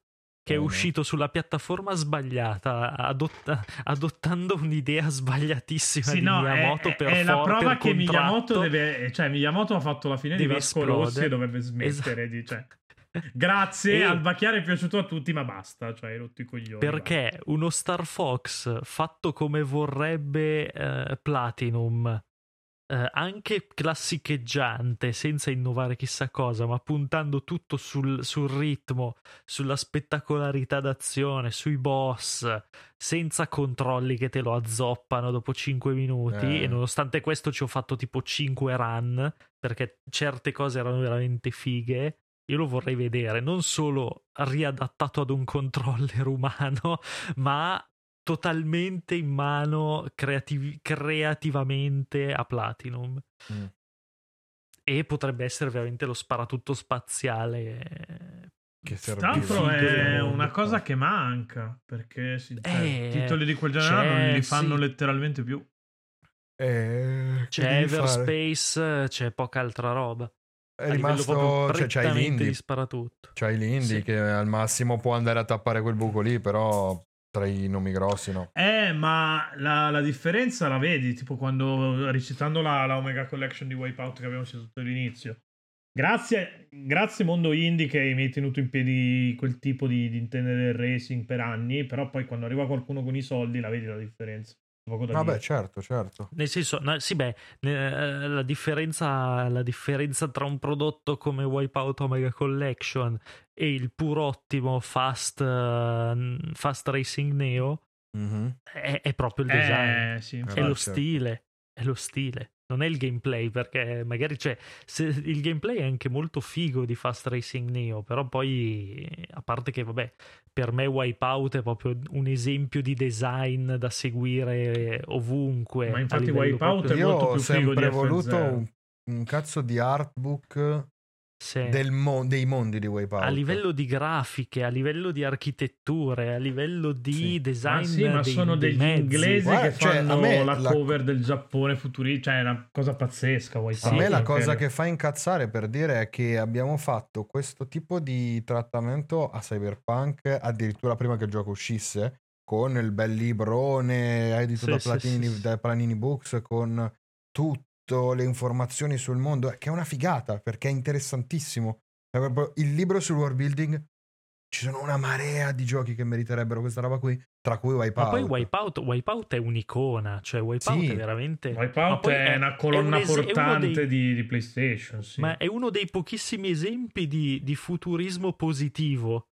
che è no. uscito sulla piattaforma sbagliata adotta- adottando un'idea sbagliatissima Sì, di no, Miyamoto è, per è la prova che. Miyamoto deve... Cioè, Miyamoto ha fatto la fine di Vasco Rossi e dovrebbe smettere Esatto. di... Cioè, grazie, E- al Bacchiare è piaciuto a tutti, ma basta. Cioè, hai rotto i coglioni. perché uno Star Fox fatto come vorrebbe eh, Platinum eh, anche classicheggiante, senza innovare chissà cosa, ma puntando tutto sul, sul ritmo, sulla spettacolarità d'azione, sui boss, senza controlli che te lo azzoppano dopo 5 minuti. Eh. E nonostante questo ci ho fatto tipo 5 run, perché certe cose erano veramente fighe. Io lo vorrei vedere, non solo riadattato ad un controller umano, ma totalmente in mano creativ- creativamente a Platinum. Mm. E potrebbe essere veramente lo sparatutto spaziale. Che Tra serviva. l'altro è una cosa che manca, perché sì, cioè, Eh, titoli di quel genere non li fanno sì. letteralmente più. Eh, C'è devi fare? Everspace, c'è poca altra roba. È rimasto. Cioè, c'hai sparatutto. C'hai l'indie Sì. che al massimo può andare a tappare quel buco lì, però tra i nomi grossi no. Eh, ma la, la differenza la vedi, tipo quando recitando la, la Omega Collection di Wipeout che abbiamo citato all'inizio. Grazie, grazie mondo indie che mi hai tenuto in piedi quel tipo di, di intendere il racing per anni, però poi quando arriva qualcuno con i soldi la vedi la differenza. Vabbè, dire. certo, certo. Nel senso, no, sì, beh, eh, la differenza, la differenza tra un prodotto come Wipeout Omega Collection e il pur ottimo Fast, eh, Fast Racing Neo Mhm. è, è proprio il design. Eh, sì, Eh, è lo certo. stile, è lo stile. Non è il gameplay, perché magari cioè, se- il gameplay è anche molto figo di Fast Racing Neo, però poi, a parte che, vabbè, per me Wipeout è proprio un esempio di design da seguire ovunque. Ma infatti Wipeout proprio- è Io molto ho più figo di sempre voluto F0. un, un cazzo di artbook Sì. del mo- dei mondi di Wipeout. a livello di grafiche, a livello di architetture, a livello di Sì. design Ma sì, ma dei- sono dei degli mezzi. inglesi Guarda, che cioè, a fanno me la la- cover del Giappone futurista, cioè è una cosa pazzesca. A Wipeout, me la cosa che fa incazzare per dire è che abbiamo fatto questo tipo di trattamento a Cyberpunk addirittura prima che il gioco uscisse, con il bel librone edito Sì, da, Platini, sì, sì. da Planini Books, con tutte le informazioni sul mondo, che è una figata perché è interessantissimo. È proprio il libro sul world building. Ci sono una marea di giochi che meriterebbero questa roba qui, tra cui Wipeout. Ma poi Wipeout, Wipeout è un'icona, cioè Wipeout Sì. è veramente... ma Wipeout poi è, una colonna un es- è uno portante dei- di, di PlayStation. Sì. Ma è uno dei pochissimi esempi di, di futurismo positivo.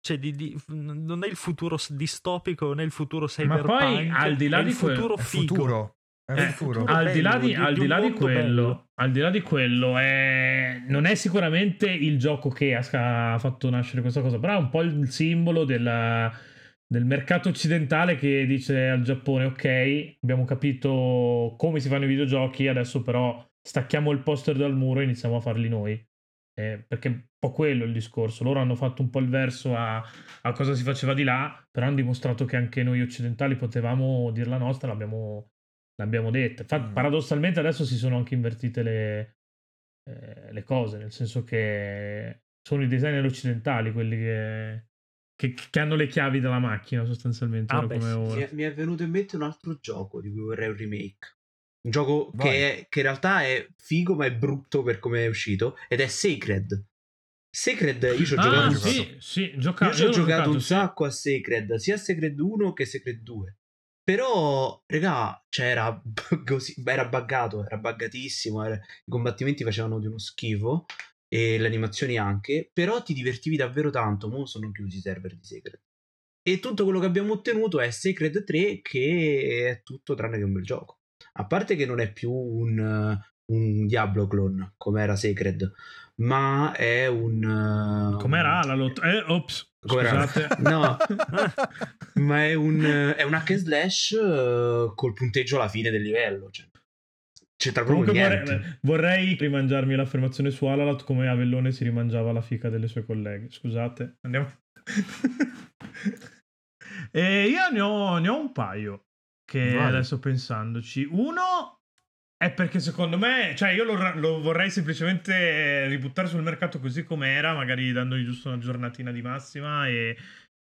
Cioè, di- di- non è il futuro distopico, non è il futuro cyberpunk. poi, al di là è di il quel- futuro È figo. futuro. È Eh, futuro. al di là bello, di, di- al di là di quello, bello. al di là di quello è- non è sicuramente il gioco che ha, ha fatto nascere questa cosa, però è un po' il simbolo della- del mercato occidentale che dice al Giappone: Ok, abbiamo capito come si fanno i videogiochi, adesso però stacchiamo il poster dal muro e iniziamo a farli noi. Eh, perché è un po' quello il discorso. Loro hanno fatto un po' il verso a, a cosa si faceva di là, però hanno dimostrato che anche noi occidentali potevamo dir la nostra, l'abbiamo, l'abbiamo detta. Infatti, Mm. paradossalmente adesso si sono anche invertite le, eh, le cose, nel senso che sono i designer occidentali quelli che, che- che hanno le chiavi della macchina sostanzialmente. Ah, ora beh, sì, ora. Mi è, venuto in mente un altro gioco di cui vorrei un remake. Un gioco che, è- che in realtà è figo ma è brutto per come è uscito ed è Sacred. Sacred, io ci ho Ah, giocato, sì, sì, gioca- io ci ho l'ho giocato un sì. sacco a Sacred, sia Sacred 1 che Sacred 2. Però, regà, cioè era, così, era buggato, era buggatissimo, era- i combattimenti facevano di uno schifo e le animazioni anche, però ti divertivi davvero tanto, mo sono chiusi i server di Sacred. E tutto quello che abbiamo ottenuto è Sacred 3 che è tutto tranne che un bel gioco. A parte che non è più un, un Diablo clone come era Sacred, ma è un... uh, Com'era la lotta? Eh, ops, Com'era? scusate. No, ma è un, è un hack and slash uh, col punteggio alla fine del livello. Cioè, c'entra proprio Comunque vorrei, vorrei rimangiarmi l'affermazione su Alalat come Avellone si rimangiava la fica delle sue colleghe. Scusate, andiamo. e io ne ho, ne ho un paio che Vai. adesso pensandoci. Uno è perché secondo me, cioè io lo, lo vorrei semplicemente ributtare sul mercato così com'era, magari dandogli giusto una giornatina di massima e,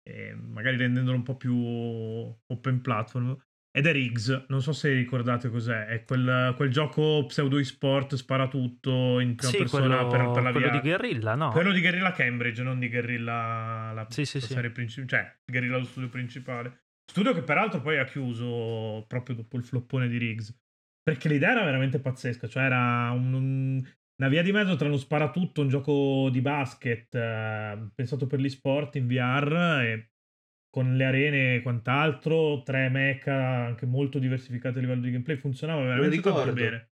e magari rendendolo un po' più open platform. Ed è Riggs, non so se ricordate cos'è, è quel, quel gioco pseudo e-sport, spara tutto in prima Sì, persona quello, per, per la quello via. di Guerrilla, no? Quello di Guerrilla Cambridge, non di Guerrilla la, Sì, sì, la sì. serie principale, cioè Guerrilla lo studio principale. Studio che peraltro poi ha chiuso proprio dopo il floppone di Riggs. Perché l'idea era veramente pazzesca, cioè era un, un, una via di mezzo tra uno sparatutto, un gioco di basket eh, pensato per gli sport in VR e con le arene e quant'altro, tre mecha anche molto diversificati a livello di gameplay, funzionava veramente tanto bene.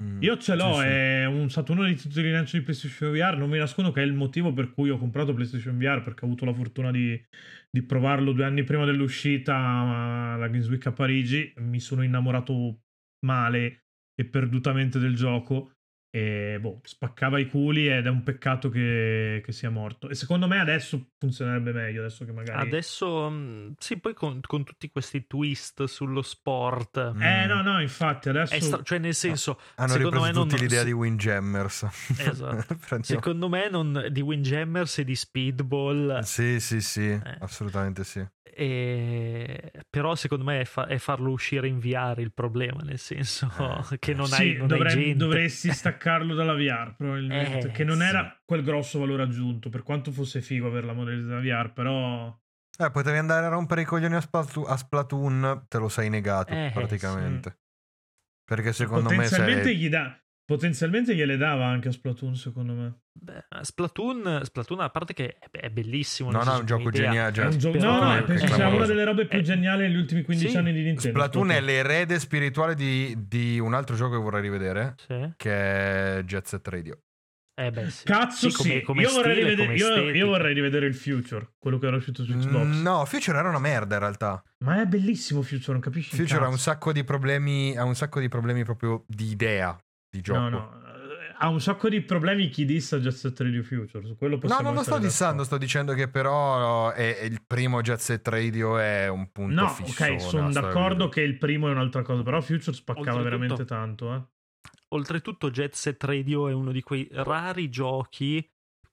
Mm, Io ce l'ho, sì, è un, stato uno dei titoli di lancio di PlayStation VR. Non mi nascondo che è il motivo per cui ho comprato PlayStation VR perché ho avuto la fortuna di, di provarlo due anni prima dell'uscita alla Games Week a Parigi. Mi sono innamorato male e perdutamente del gioco. E boh, spaccava i culi ed è un peccato che, che, sia morto. E secondo me adesso funzionerebbe meglio. Adesso che magari. Adesso mm, sì, poi con, con tutti questi twist sullo sport. Eh, mm. no, no, infatti adesso. Stra- cioè, nel senso. No. Hanno ripreso tutti non... l'idea di Windjammers. Esatto. secondo me non... di Windjammers e di Speedball. Sì, sì, sì, eh. assolutamente sì. E... Però secondo me è, fa- è, farlo uscire in VR il problema, nel senso eh. che non sì, hai, non dovre- hai dovresti staccarlo dalla VR probabilmente, eh, che non sì. era quel grosso valore aggiunto, per quanto fosse figo avere la modalità VR, però... Eh, potevi andare a rompere i coglioni a, Splatoon, a Splatoon te lo sei negato eh, praticamente. Sì. Perché secondo me... Sei... gli dà Potenzialmente gliele dava anche a Splatoon, secondo me. Beh, Splatoon, Splatoon, a parte che è bellissimo. No, no, è un gioco geniale. Cioè, un gio- no, no, penso sia una delle robe più geniali negli ultimi 15 sì. anni di Nintendo. Splatoon, Splatoon, è l'erede spirituale di, di, un altro gioco che vorrei rivedere, sì. che è Jet Set Radio. Eh beh, sì. Cazzo, sì. Come, come io, stile, vorrei rivedere, io, io, vorrei rivedere il Future, quello che era uscito su Xbox. No, Future era una merda in realtà. Ma è bellissimo Future, non capisci? Future ha un sacco di problemi, ha un sacco di problemi proprio di idea di gioco. No, no ha un sacco di problemi chi dissa Jet Set Radio Future. Su quello no, non lo sto dissando, sto dicendo che però è, è il primo Jet Set Radio è un punto no, fisso. ok, sono d'accordo che il primo è un'altra cosa, però Future spaccava veramente tanto. Eh. Oltretutto Jet Set Radio è uno di quei rari giochi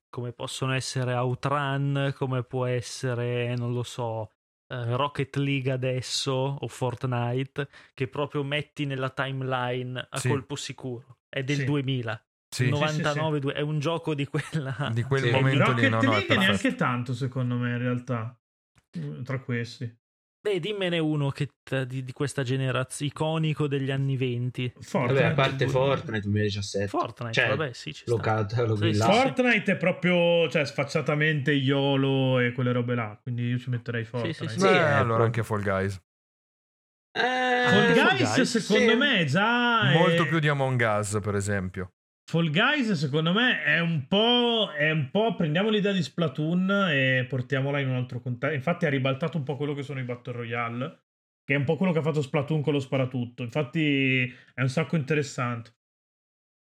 come possono essere Outrun, come può essere, non lo so, uh, Rocket League adesso o Fortnite, che proprio metti nella timeline a sì. colpo sicuro. È del sì. 2000. Sì, 99 sì, sì, è un gioco di quella di quel momento Rocket lì no, League no, neanche tanto secondo me in realtà tra questi Beh, dimmene uno che di, di, questa generazione iconico degli anni 20. Fortnite. Vabbè, a parte Fortnite 2017. Fortnite, cioè, vabbè, sì, ci locato, sì, Fortnite è proprio, cioè, sfacciatamente YOLO e quelle robe là, quindi io ci metterei Fortnite. Sì, sì, sì. Beh, allora anche Fall Guys. Eh, Fall Guys, Guys secondo me già molto è... più di Among Us, per esempio. Fall Guys secondo me è un po', è un po' prendiamo l'idea di Splatoon e portiamola in un altro contesto. Infatti ha ribaltato un po' quello che sono i Battle Royale, che è un po' quello che ha fatto Splatoon con lo sparatutto. Infatti è un sacco interessante.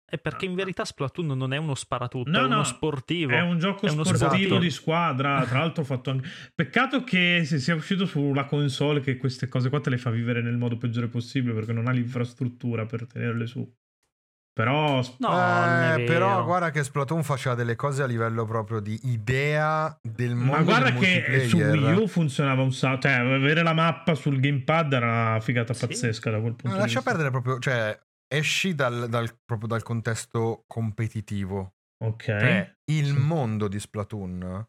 È perché in verità Splatoon non è uno sparatutto, no, è uno sportivo. È un gioco è sportivo di squadra. Tra l'altro, fatto anche. Peccato che sia uscito sulla console che queste cose qua te le fa vivere nel modo peggiore possibile perché non ha l'infrastruttura per tenerle su. Però, no, eh, però guarda che Splatoon faceva delle cose a livello proprio di idea del mondo. Ma guarda che su Wii U funzionava un sacco. Cioè, avere la mappa sul gamepad era una figata sì. pazzesca da quel punto no, di lascia vista. Lascia perdere proprio, cioè, esci dal, dal, proprio dal contesto competitivo. Ok. Cioè, il mondo di Splatoon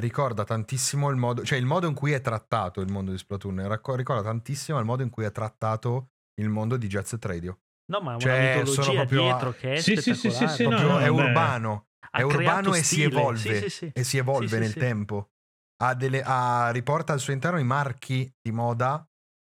ricorda tantissimo il modo, cioè il modo in cui è trattato il mondo di Splatoon. Ricorda tantissimo il modo in cui è trattato il mondo di Jet Set Radio. No, ma cioè, una mitologia dietro a... che è sì, sì, sì, sì, sì no, no, è urbano. È urbano e si evolve. Sì, sì, e si evolve nel tempo. Ha delle, ha, riporta al suo interno i marchi di moda.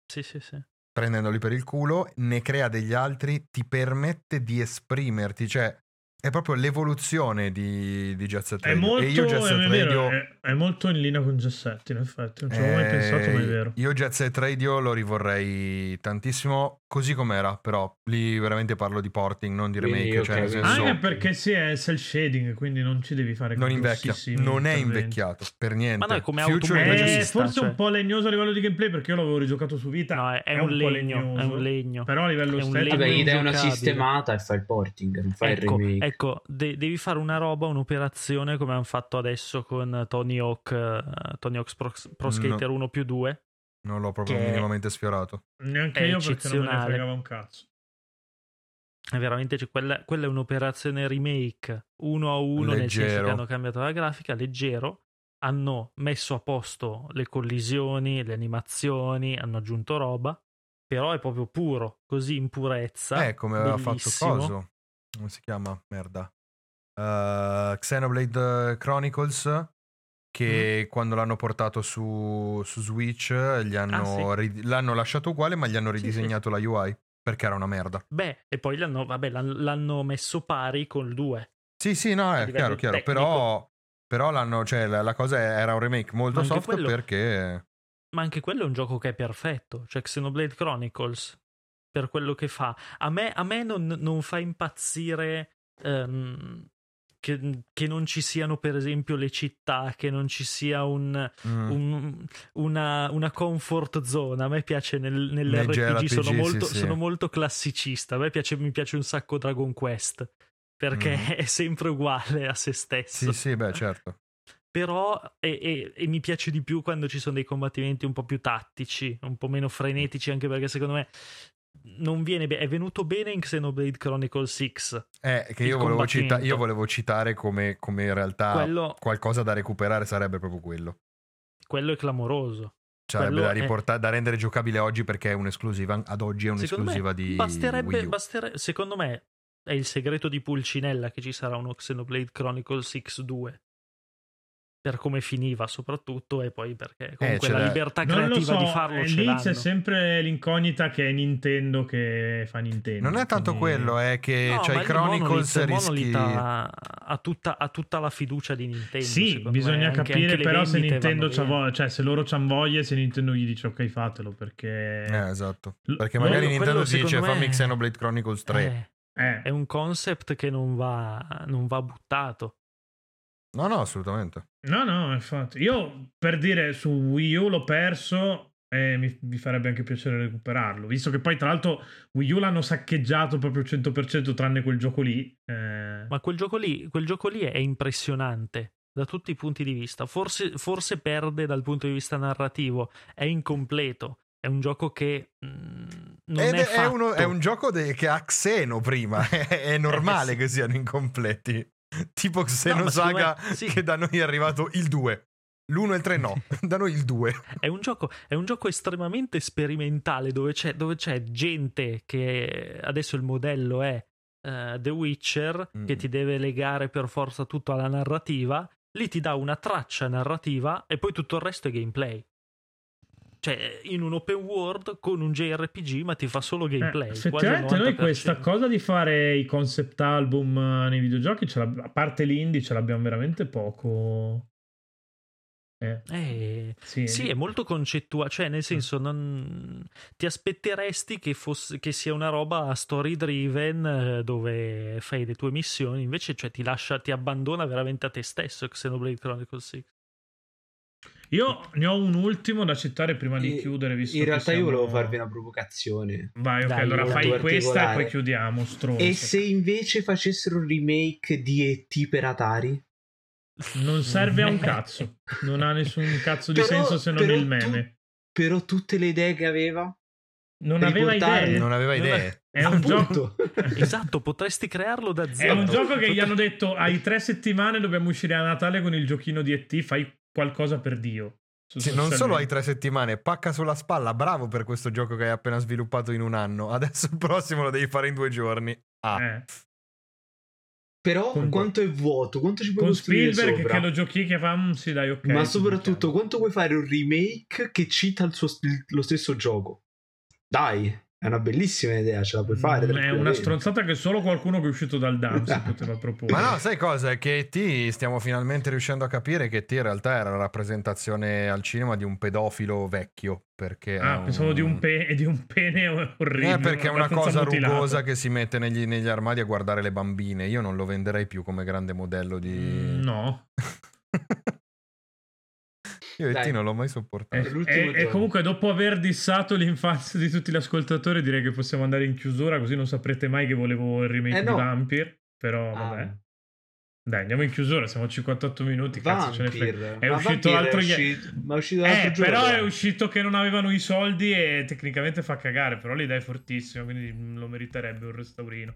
Sì, sì, sì. Prendendoli per il culo, ne crea degli altri, ti permette di esprimerti. Cioè, è proprio l'evoluzione di, di Jet Set Radio. È molto, e io Jet Set è, Radio, è, è, molto in linea con Jet Set, in effetti. Non ci avevo mai eh, pensato, ma è vero. Io Jet Set Radio lo rivorrei tantissimo così com'era, però lì veramente parlo di porting, non di remake. Okay, cioè, senso... Anche perché sì, è cel shading, quindi non ci devi fare Non invecchia, non è invecchiato per niente. Ma no, come Future è forse cioè... un po' legnoso a livello di gameplay perché io l'avevo rigiocato su Vita. No, è, è un, un legno, è un legno. Però a livello. Vabbè, gli dai una sistemata e fai il porting, non fai ecco, il remake. Ecco, de- devi fare una roba, un'operazione come hanno fatto adesso con Tony Hawk, uh, Tony Hawk's Pro, Pro Skater no. 1 più 2. Non l'ho proprio minimamente sfiorato. Neanche io perché non me ne fregava un cazzo. È veramente, cioè, quella, quella, è un'operazione remake uno a uno, leggero. nel senso che hanno cambiato la grafica, leggero. Hanno messo a posto le collisioni, le animazioni, hanno aggiunto roba però è proprio puro, così in purezza. Eh, come aveva bellissimo. fatto coso. Come si chiama? Merda. Uh, Xenoblade Chronicles. Che quando l'hanno portato su, su Switch gli hanno, Ah, sì. ri- l'hanno lasciato uguale, ma gli hanno Sì, sì. ridisegnato la UI perché era una merda. Beh, e poi l'hanno, vabbè, l'han- l'hanno messo pari col 2. Sì, sì, no, è chiaro, chiaro. tecnico. Però, però l'hanno, cioè, la, la cosa era un remake molto soft quello- perché. Ma anche quello è un gioco che è perfetto. Cioè, Xenoblade Chronicles, per quello che fa. A me, a me non, non fa impazzire ehm, che, che non ci siano, per esempio, le città, che non ci sia un, mm, un- una, una comfort zone. A me piace nel, nell'RPG, sono, sì, molto, sì. sono molto classicista. A me piace, mi piace un sacco Dragon Quest. Perché Mm. è sempre uguale a se stesso Sì, sì, beh, certo. però e, e- e mi piace di più quando ci sono dei combattimenti un po' più tattici, un po' meno frenetici, anche perché secondo me non viene be- è venuto bene in Xenoblade Chronicles 6. Eh, che io volevo, cita- io volevo citare come, come in realtà Quello, qualcosa da recuperare sarebbe proprio quello. quello è clamoroso. Sarebbe Quello da, è- riportare, da rendere giocabile oggi perché è un'esclusiva. Ad oggi è un'esclusiva di basterebbe, bastere- secondo me è il segreto di Pulcinella che ci sarà uno Xenoblade Chronicles 6 2. Per come finiva soprattutto e poi perché comunque c'è la libertà creativa so, di farlo eh, lì l'hanno. c'è sempre l'incognita che è Nintendo che fa Nintendo. Non è tanto quindi- quello, è che No, ma i Chronicles rischi... Ha, ha tutta, ha tutta la fiducia di Nintendo. Sì, me, bisogna anche- capire anche le però se Nintendo c'ha voglia, cioè se loro c'han voglia se Nintendo gli dice ok fatelo perché... Eh, esatto. L- Perché quello- magari quello Nintendo si dice me- fammi Xenoblade Chronicles 3. Eh, Eh, è un concept che non va, non va buttato. No, no, assolutamente. No, no, infatti. Io per dire su Wii U l'ho perso e mi, mi farebbe anche piacere recuperarlo. Visto che poi, tra l'altro, Wii U l'hanno saccheggiato proprio al 100% tranne quel gioco lì. eh. Ma quel gioco lì, quel gioco lì è impressionante da tutti i punti di vista. Forse, forse perde dal punto di vista narrativo, è incompleto. È un gioco che mm, non Ed è, è, fatto. uno- è un gioco de- che ha Xeno prima. è normale Eh, sì. che siano incompleti. Tipo Xeno ma secondo Saga me- sì. che da noi è arrivato il 2. L'1 e il 3 no, da noi il 2. È un gioco, è un gioco estremamente sperimentale dove c'è, dove c'è gente che adesso il modello è eh, The Witcher Mm. che ti deve legare per forza tutto alla narrativa. Lì ti dà una traccia narrativa e poi tutto il resto è gameplay. Cioè, in un open world con un JRPG, ma ti fa solo Eh, gameplay. il effettivamente noi 90%. questa cosa di fare i concept album eh, nei videogiochi, a parte l'indie, ce l'abbiamo veramente poco. Eh, Eh, sì, Sì, è molto concettuale, cioè nel senso non... ti aspetteresti che, fosse, che sia una roba story driven eh, dove fai le tue missioni, invece cioè, ti lascia, ti abbandona veramente a te stesso Xenoblade Chronicles 6. Io ne ho un ultimo da citare prima di E- chiudere. Visto In realtà io siamo- volevo farvi una provocazione. Vai, ok, Dai, allora fai questa e poi chiudiamo. Stronzo. E se invece facessero un remake di E.T. per Atari? Non serve a un cazzo. Non ha nessun cazzo di Però- senso se non il tu- meme. Però tutte le idee che aveva? Non aveva idee. Non aveva idee. È un gioco. Esatto, potresti crearlo da È zero. un gioco che gli hanno detto hai tre settimane dobbiamo uscire a Natale con il giochino di ET, fai qualcosa per Dio. Sì, non solo hai tre settimane, pacca sulla spalla, bravo per questo gioco che hai appena sviluppato in un anno. Adesso il prossimo lo devi fare in due giorni. Ah, Eh, Però Con- quanto è vuoto? Quanto ci puoi con costruire Spielberg sopra? che lo giochi che fa, mm, sì dai ok. Ma soprattutto, quanto vuoi fare un remake che cita il suo- lo stesso gioco? Dai, è una bellissima idea, ce la puoi fare. Mm, È una stronzata che solo qualcuno che è uscito dal DAMS poteva proporre. Ma no, sai cosa? È che T stiamo finalmente riuscendo a capire che T in realtà era la rappresentazione al cinema di un pedofilo vecchio. Perché Ah, pensavo di un, pe- di un pene orribile. Eh, perché è una cosa mutilato. rugosa che si mette negli, negli armadi a guardare le bambine. Io non lo venderei più come grande modello di. Mm, No. Io e Dai. T non l'ho mai E, sopportato. e- e gioco. comunque dopo aver dissato l'infanzia di tutti gli ascoltatori direi che possiamo andare in chiusura così non saprete mai che volevo il remake Eh, no. di Vampir. Però Ah, vabbè. Dai, andiamo in chiusura, siamo a 58 minuti, cazzo ce ne frega. Vampir. È Ma uscito l'altro è ieri. Ma è uscito l'altro Eh, giorno. però è uscito che non avevano i soldi e tecnicamente fa cagare, però l'idea è fortissima, quindi lo meriterebbe un restaurino.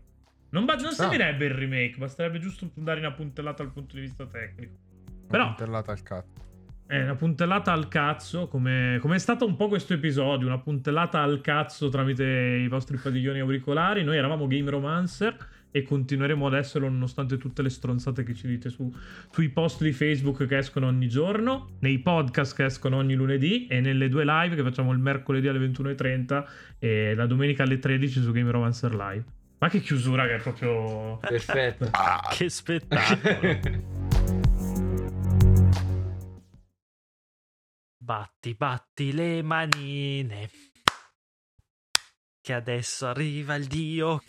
Non, ba- non sta. servirebbe il remake, basterebbe giusto dare una puntellata dal punto di vista tecnico. Però- Puntellata al cazzo. È una puntellata al cazzo, come, come, è stato un po' questo episodio, una puntellata al cazzo tramite i vostri padiglioni auricolari. Noi eravamo Game Romancer e continueremo ad esserlo nonostante tutte le stronzate che ci dite su, sui post di Facebook che escono ogni giorno, nei podcast che escono ogni lunedì e nelle due live che facciamo il mercoledì alle 21.30 e la domenica alle 13 su Game Romancer Live. Ma che chiusura che è proprio... Perfetto. che spettacolo. Batti, batti le manine. Che adesso arriva il dio